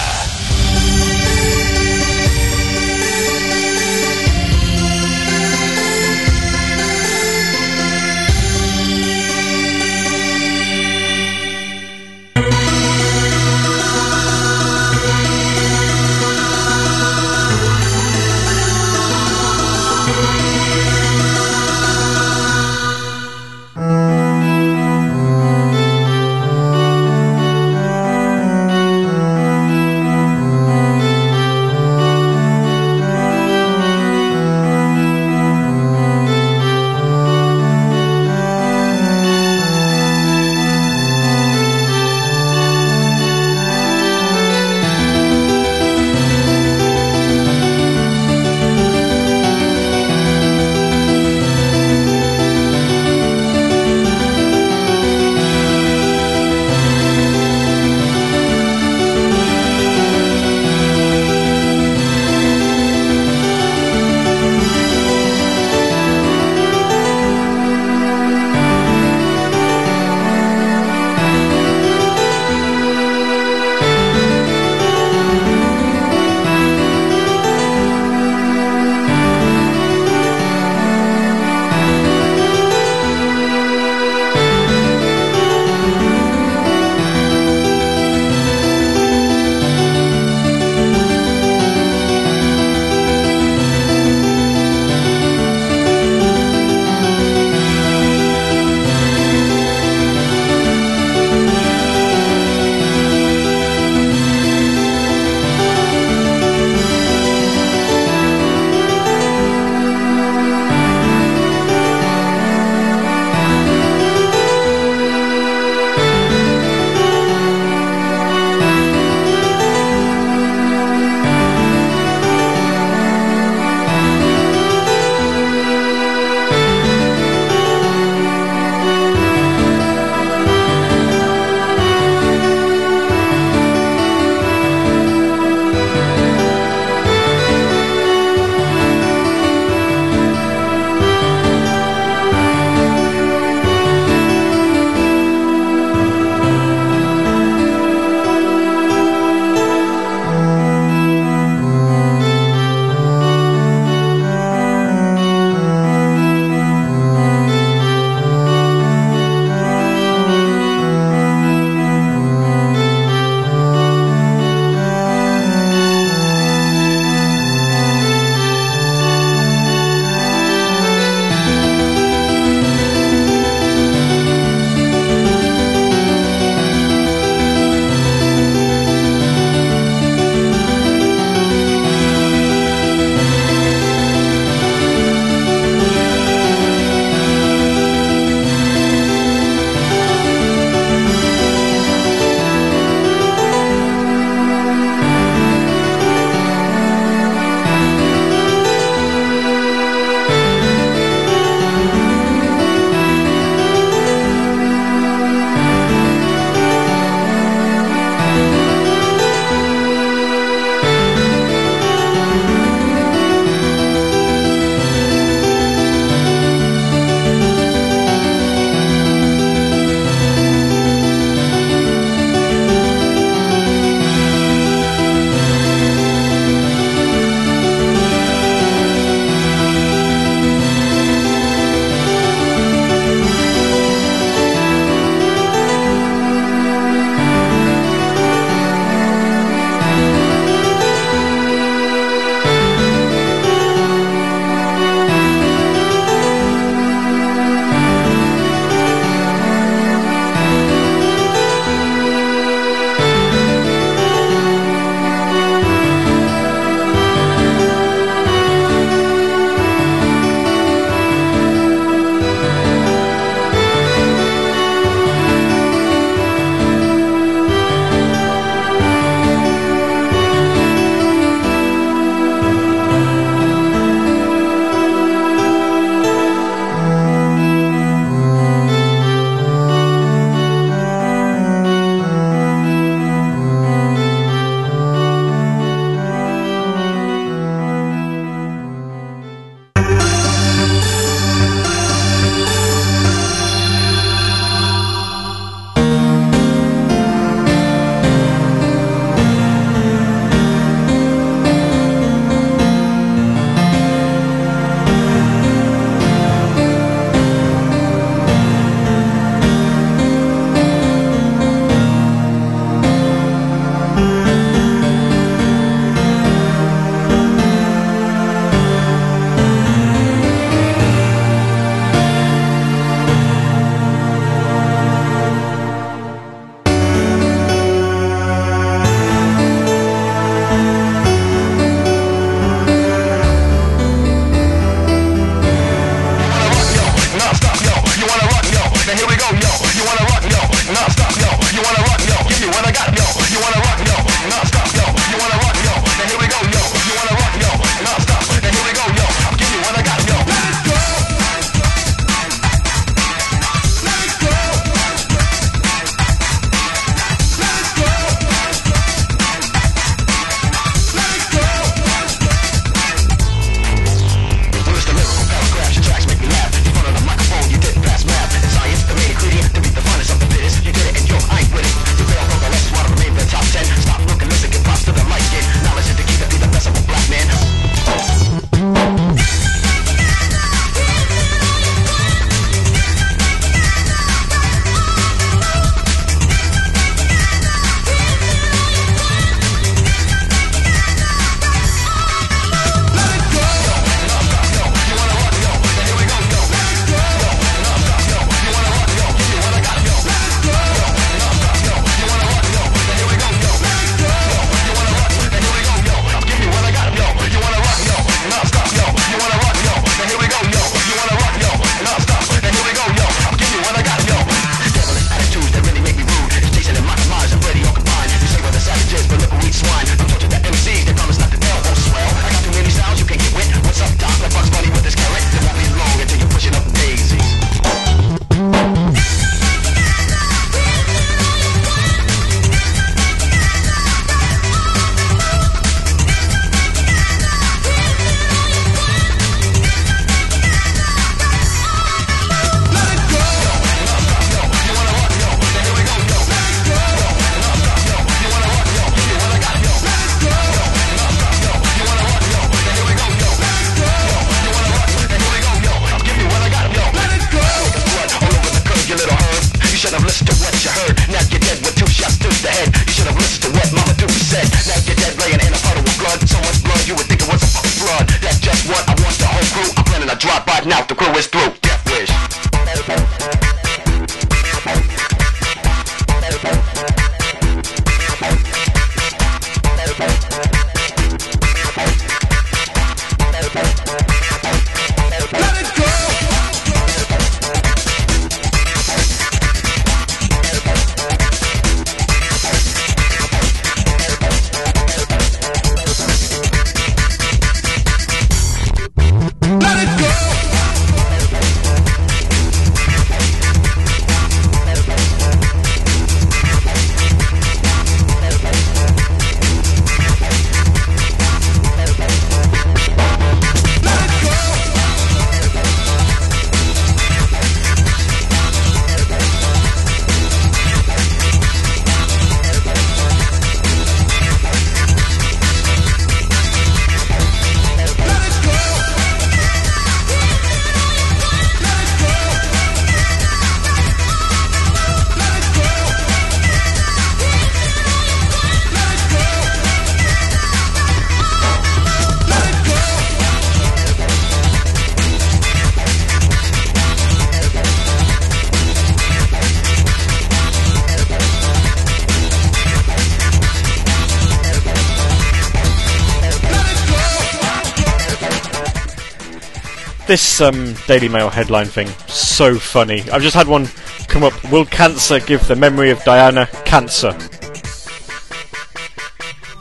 This um, Daily Mail headline thing, so funny. I've just had one come up. Will cancer give the memory of Diana cancer?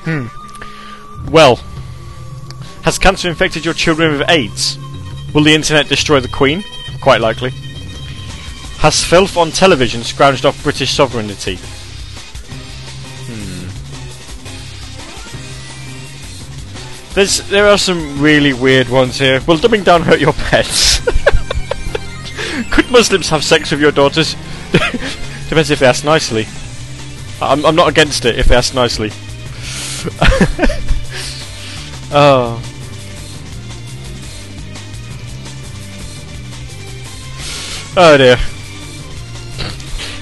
Hmm. Well, has cancer infected your children with AIDS? Will the internet destroy the Queen? Quite likely. Has filth on television scrounged off British sovereignty? There's there are some really weird ones here. Will dumbing down hurt your pets? Could Muslims have sex with your daughters? Depends if they ask nicely. I'm, I'm not against it if they ask nicely. oh. Oh dear.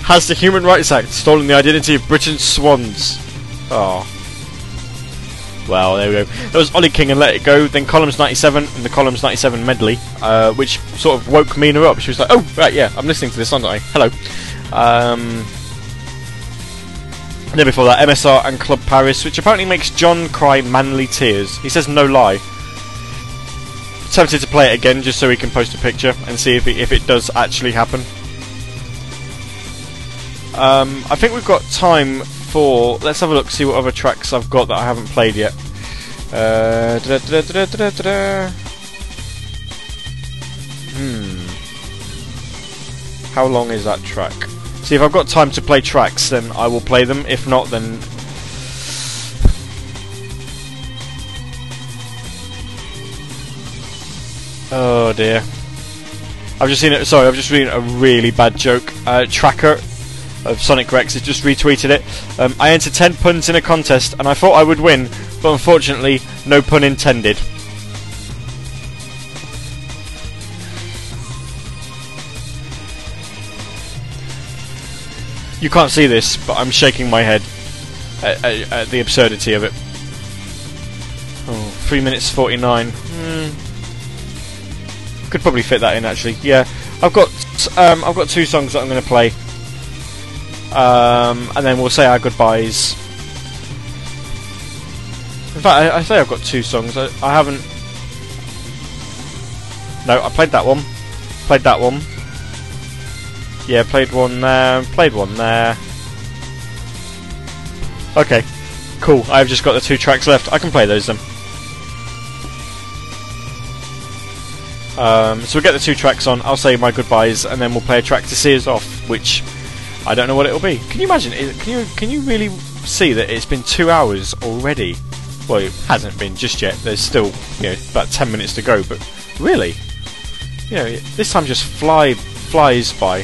Has the Human Rights Act stolen the identity of Britain's swans? Oh. Well, there we go. That was Ollie King and Let It Go, then Columns 97 and the Columns 97 medley, uh, which sort of woke Mina up. She was like, oh, right, yeah, I'm listening to this, aren't I? Hello. Um, then before that, MSR and Club Paris, which apparently makes John cry manly tears. He says no lie. Tempted to play it again just so he can post a picture and see if it, if it does actually happen. Um, I think we've got time Let's have a look, see what other tracks I've got that I haven't played yet. Uh. Hmm. How long is that track? See, if I've got time to play tracks, then I will play them. If not, then. Oh dear. I've just seen it. Sorry, I've just seen a really bad joke. Uh, Tracker of Sonic Rex has just retweeted it. Um, I entered 10 puns in a contest and I thought I would win, but unfortunately, no pun intended. You can't see this, but I'm shaking my head at, at, at the absurdity of it. Oh, 3 minutes 49. Hmm. Could probably fit that in actually. Yeah, I've got um, I've got two songs that I'm going to play, um, and then we'll say our goodbyes. In fact, I, I say I've got two songs. I, I haven't. No, I played that one. Played that one. Yeah, played one there. Played one there. Okay, cool. I've just got the two tracks left. I can play those then. Um, so we'll get the two tracks on. I'll say my goodbyes, and then we'll play a track to see us off, which I don't know what it'll be. Can you imagine? Can you can you really see that it's been two hours already? Well, it hasn't been just yet. There's still you know about ten minutes to go, but really, you know, this time just fly flies by.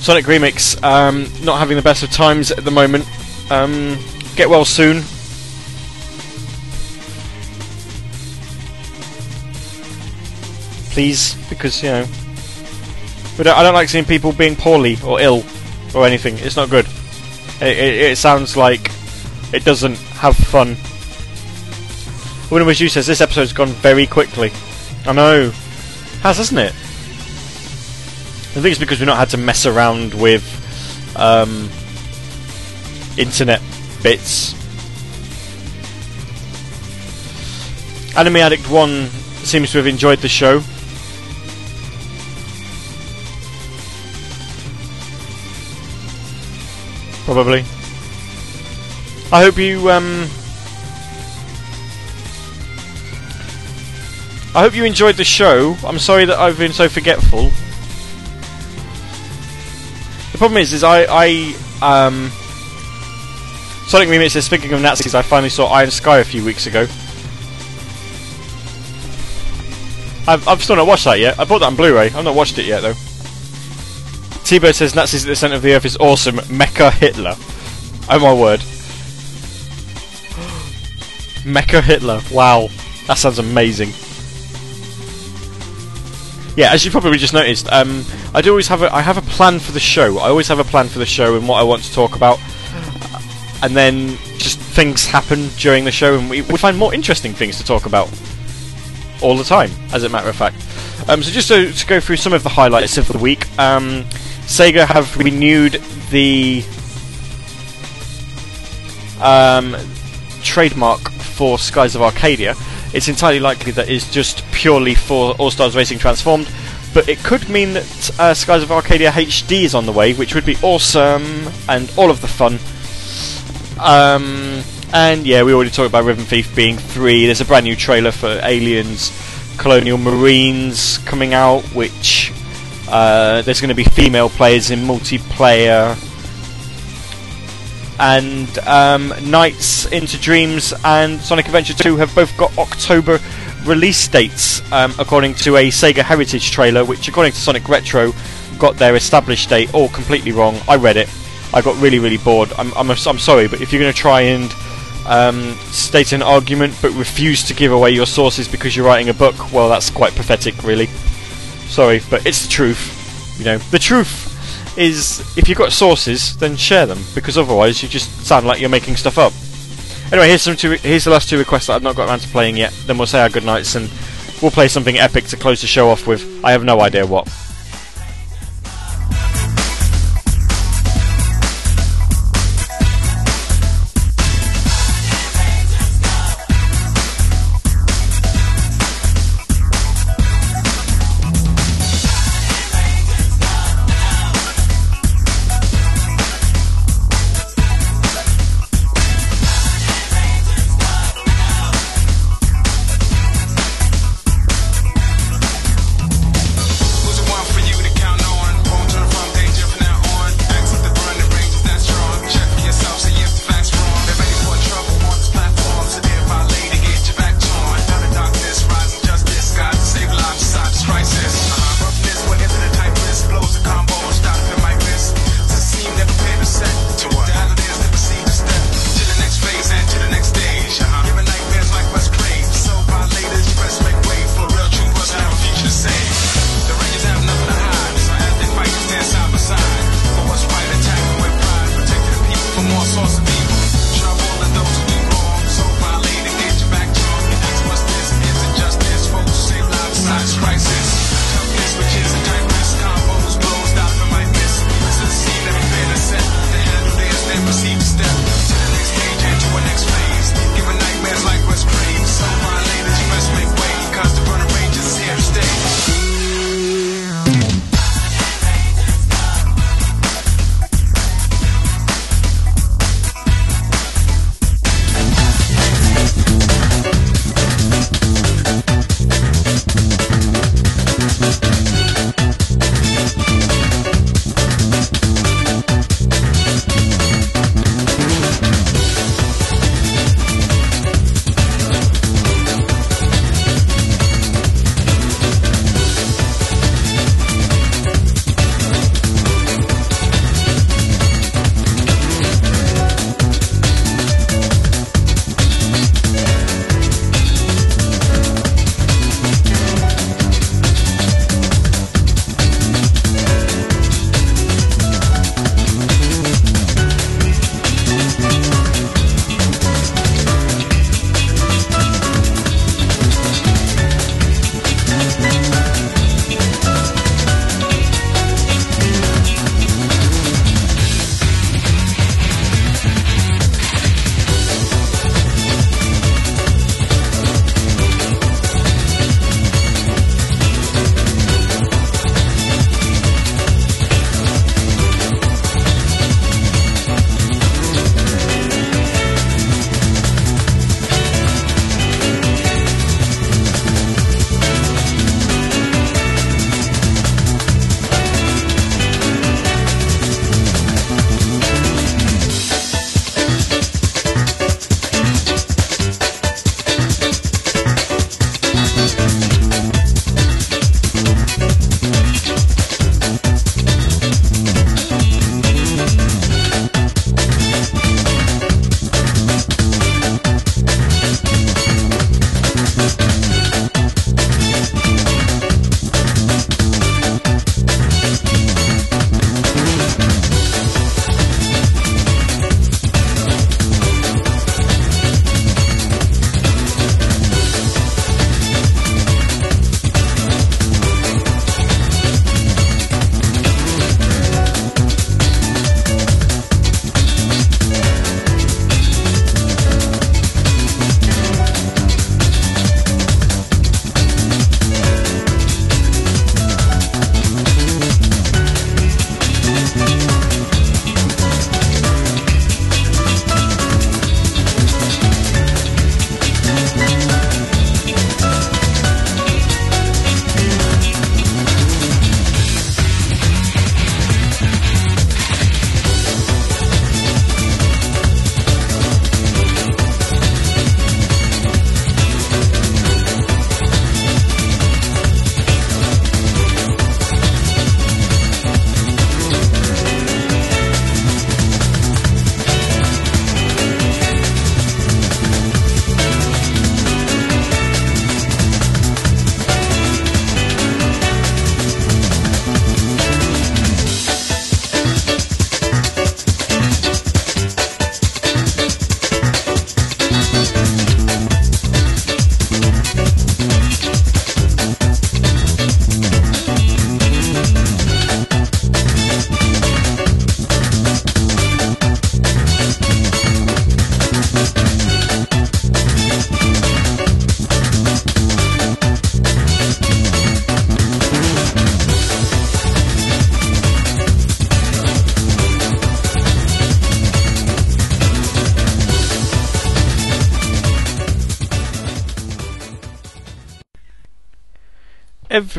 Sonic Remix, um, not having the best of times at the moment. Um, get well soon. Please, because you know, I don't like seeing people being poorly or ill or anything. It's not good. It, it, it sounds like it doesn't have fun Winner Was You says this episode's gone very quickly. I know. Has, hasn't it? I think it's because we've not had to mess around with um, internet bits. Anime Addict 1 seems to have enjoyed the show. Probably. I hope you um I hope you enjoyed the show. I'm sorry that I've been so forgetful. The problem is, is I, I, um, Sonic Remix is speaking of Nazis, I finally saw Iron Sky a few weeks ago. I've, I've still not watched that yet. I bought that on Blu-ray. I've not watched it yet though. T-Bird says Nazis at the centre of the earth is awesome. Mecha Hitler. Oh my word. Mecha Hitler. Wow. That sounds amazing. Yeah, as you probably just noticed, um, I do always have a I have a plan for the show. I always have a plan for the show and what I want to talk about, and then just things happen during the show, and we, we find more interesting things to talk about all the time, as a matter of fact. Um, so just to, to go through some of the highlights of the week, um, Sega have renewed the um, trademark for Skies of Arcadia. It's entirely likely that it's just purely for All Stars Racing Transformed, but it could mean that uh, Skies of Arcadia HD is on the way, which would be awesome and all of the fun. Um, and yeah, we already talked about Rhythm Thief being three. There's a brand new trailer for Aliens Colonial Marines coming out, which uh, there's going to be female players in multiplayer and um, Nights into Dreams and Sonic Adventure 2 have both got October release dates, um, according to a Sega Heritage trailer, which, according to Sonic Retro, got their established date all completely wrong. I read it. I got really, really bored. I'm, I'm, I'm sorry, but if you're going to try and um, state an argument but refuse to give away your sources because you're writing a book, well, that's quite pathetic, really. Sorry, but it's the truth. You know, the truth is if you've got sources, then share them because otherwise you just sound like you're making stuff up. Anyway, here's some two, here's the last two requests that I've not got around to playing yet. Then we'll say our good nights and we'll play something epic to close the show off with. I have no idea what.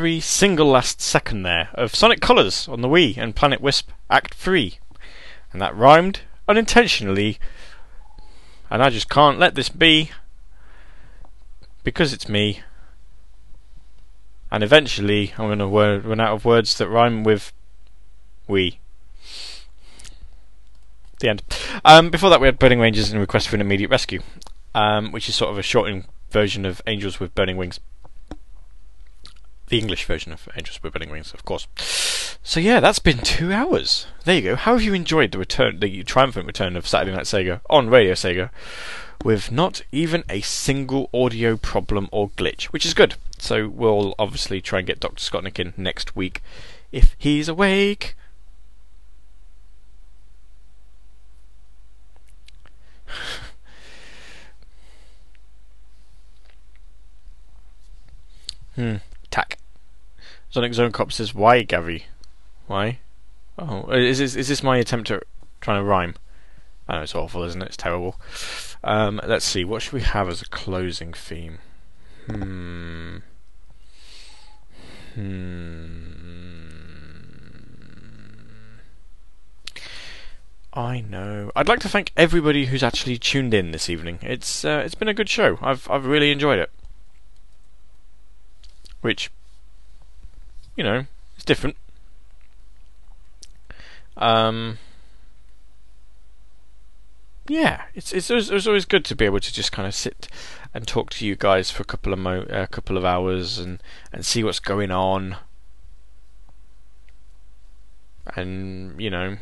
Every single last second there of Sonic Colors on the Wii and Planet Wisp Act 3. And that rhymed unintentionally. And I just can't let this be because it's me. And eventually I'm going to run out of words that rhyme with we. The end. Um, before that, we had Burning Rangers and Request for an Immediate Rescue, um, which is sort of a shortened version of Angels with Burning Wings. The English version of Angels with Burning Wings, of course. So yeah, that's been two hours. There you go. How have you enjoyed the return, the triumphant return of Saturday Night Sega on Radio Sega, with not even a single audio problem or glitch, which is good. So we'll obviously try and get Dr. Scottnick in next week if he's awake. Hmm. Tack. Sonic Zone Cop says, "Why, Gavi? Why? Oh, is this is this my attempt at trying to rhyme? I know it's awful, isn't it? It's terrible. Um, let's see. What should we have as a closing theme? Hmm. Hmm. I know. I'd like to thank everybody who's actually tuned in this evening. It's uh, it's been a good show. I've I've really enjoyed it. Which, you know, is different. Um. Yeah, it's it's it's always good to be able to just kind of sit and talk to you guys for a couple of mo- a couple of hours and and see what's going on. And you know,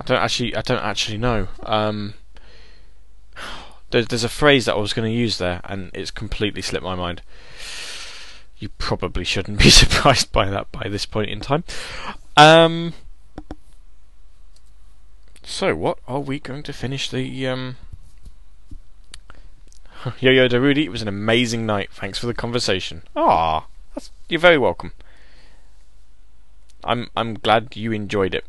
I don't actually I don't actually know. Um, there's there's a phrase that I was going to use there, and it's completely slipped my mind. You probably shouldn't be surprised by that by this point in time. Um. So, what are we going to finish the um? Yo Yo Darudi, it was an amazing night. Thanks for the conversation. Ah, you're very welcome. I'm I'm glad you enjoyed it.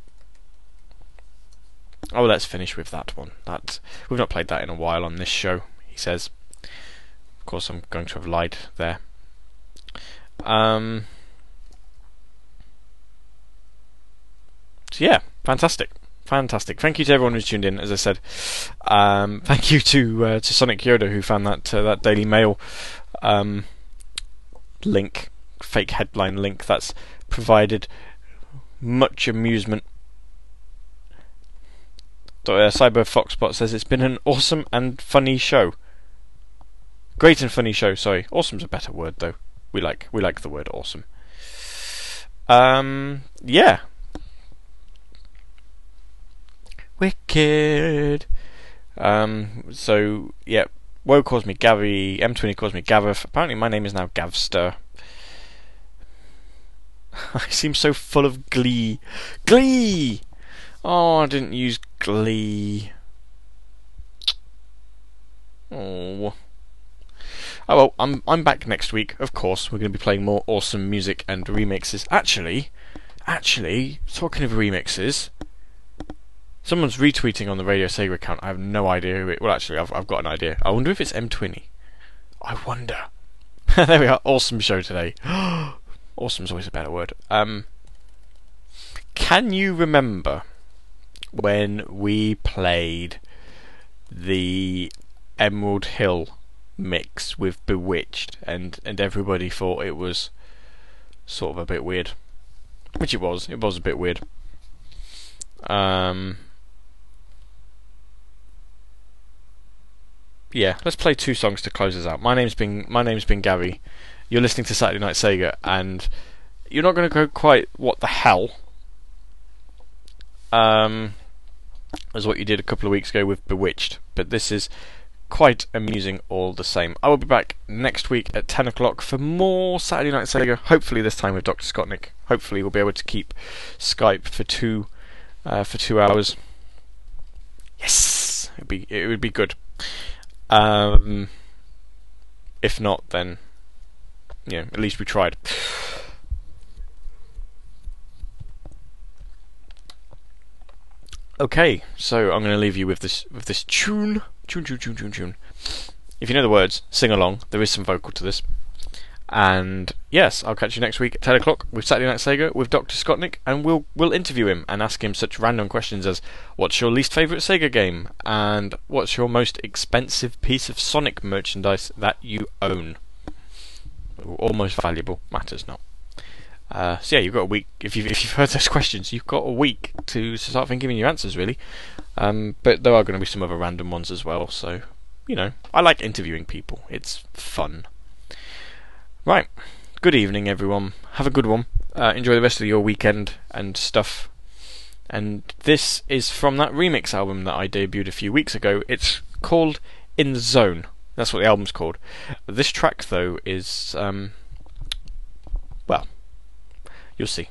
Oh, let's finish with that one. That we've not played that in a while on this show. He says. Of course, I'm going to have lied there. Um. So yeah, fantastic, fantastic. Thank you to everyone who's tuned in. As I said, um, thank you to uh, to Sonic Yoda who found that uh, that Daily Mail um, link, fake headline link that's provided much amusement. Uh, Cyber Foxbot says it's been an awesome and funny show. Great and funny show. Sorry, awesome's a better word though. We like we like the word awesome. Um, yeah. Wicked. Um, so yeah, Woe calls me Gavi. M20 calls me Gaveth. Apparently, my name is now Gavster. I seem so full of glee. Glee! Oh, I didn't use glee. Oh. Oh well, I'm I'm back next week. Of course, we're going to be playing more awesome music and remixes. Actually, actually, talking of remixes, someone's retweeting on the Radio Sega account. I have no idea who it. Well, actually, I've I've got an idea. I wonder if it's M20. I wonder. there we are. Awesome show today. Awesome's always a better word. Um, can you remember when we played the Emerald Hill mix with Bewitched, and and everybody thought it was sort of a bit weird, which it was. It was a bit weird. Um, yeah, let's play two songs to close us out. My name's been my name's been Gary. You're listening to Saturday Night Sega, and you're not going to go quite what the hell. Um, as what you did a couple of weeks ago with Bewitched, but this is quite amusing all the same. I will be back next week at 10 o'clock for more Saturday Night Sega, hopefully this time with Dr. Scottnick. Hopefully we'll be able to keep Skype for two uh, for two hours. Yes! It'd be, it would be good. Um, if not, then, know, at least we tried. Okay, so I'm going to leave you with this with this tune, tune, tune, tune, tune, tune. if you know the words, sing along. There is some vocal to this. And yes, I'll catch you next week at ten o'clock with Saturday Night Sega with Doctor Scottnik, and we'll we'll interview him and ask him such random questions as what's your least favourite Sega game and what's your most expensive piece of Sonic merchandise that you own, or most valuable matters not. Uh, so yeah, you've got a week. If you've if you've heard those questions, you've got a week to start thinking your answers really. Um, but there are going to be some other random ones as well. So you know, I like interviewing people. It's fun. Right. Good evening, everyone. Have a good one. Uh, enjoy the rest of your weekend and stuff. And this is from that remix album that I debuted a few weeks ago. It's called In the Zone. That's what the album's called. This track, though, is um, well, you'll see.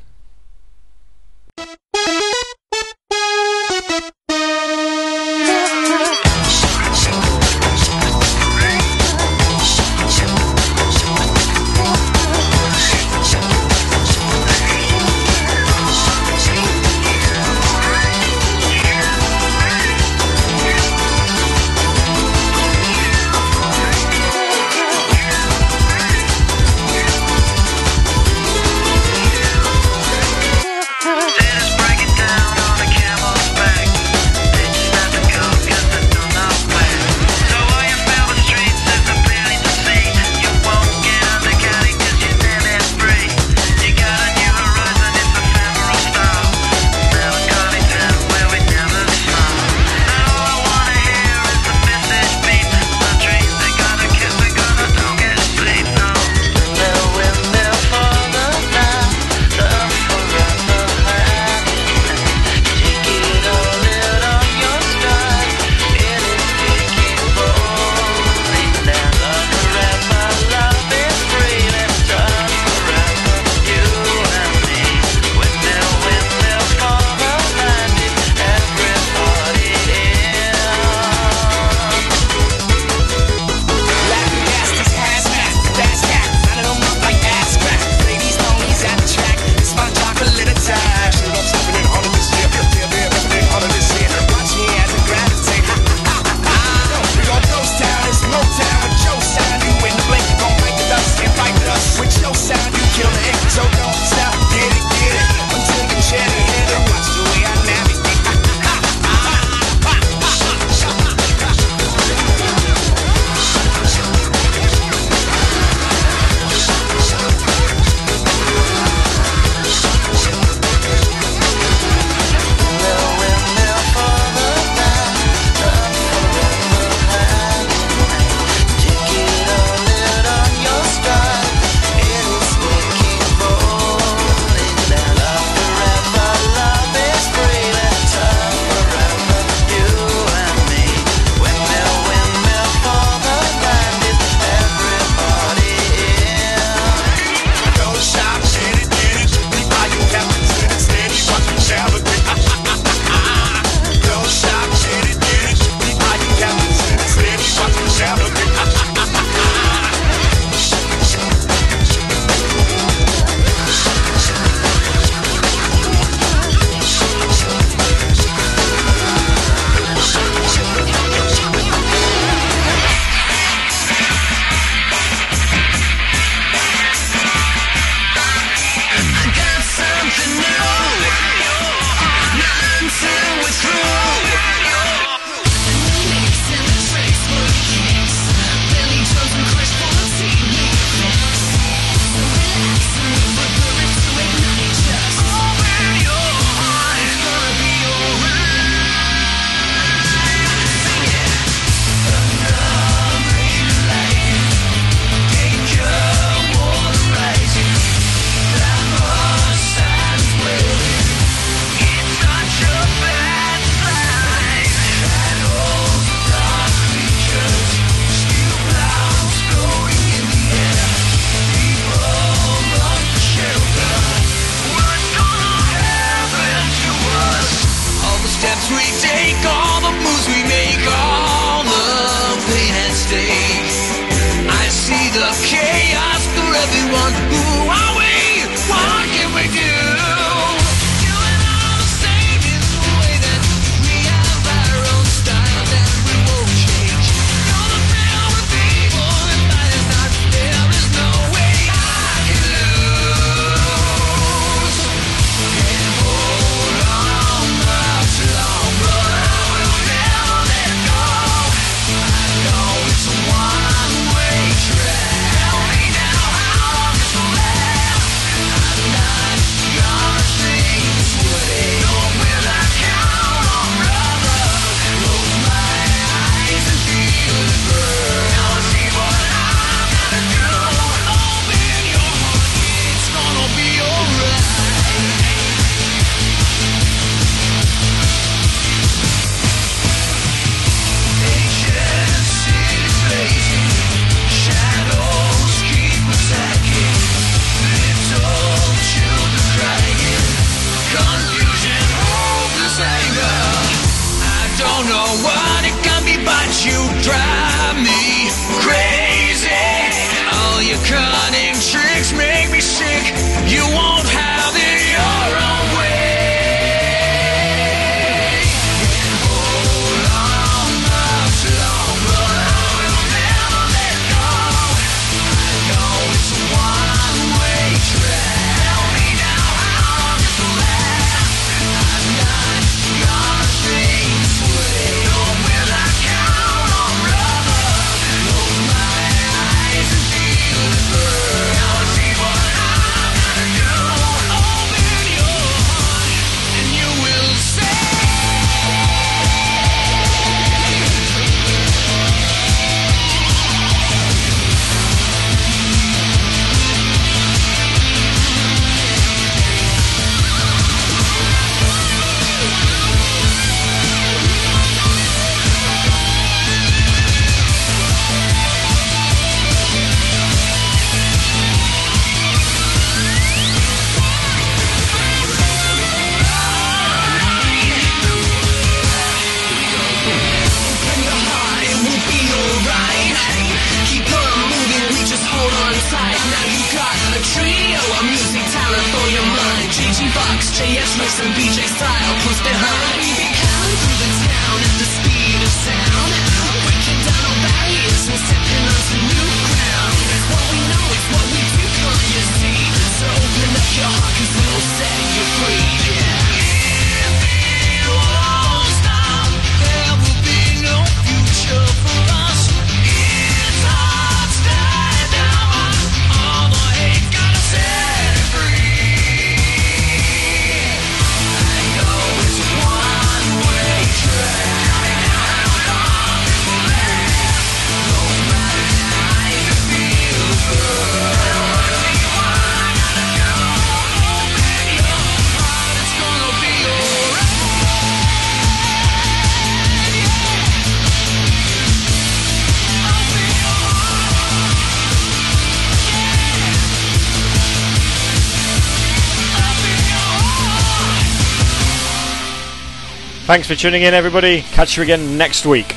Thanks for tuning in, everybody. Catch you again next week.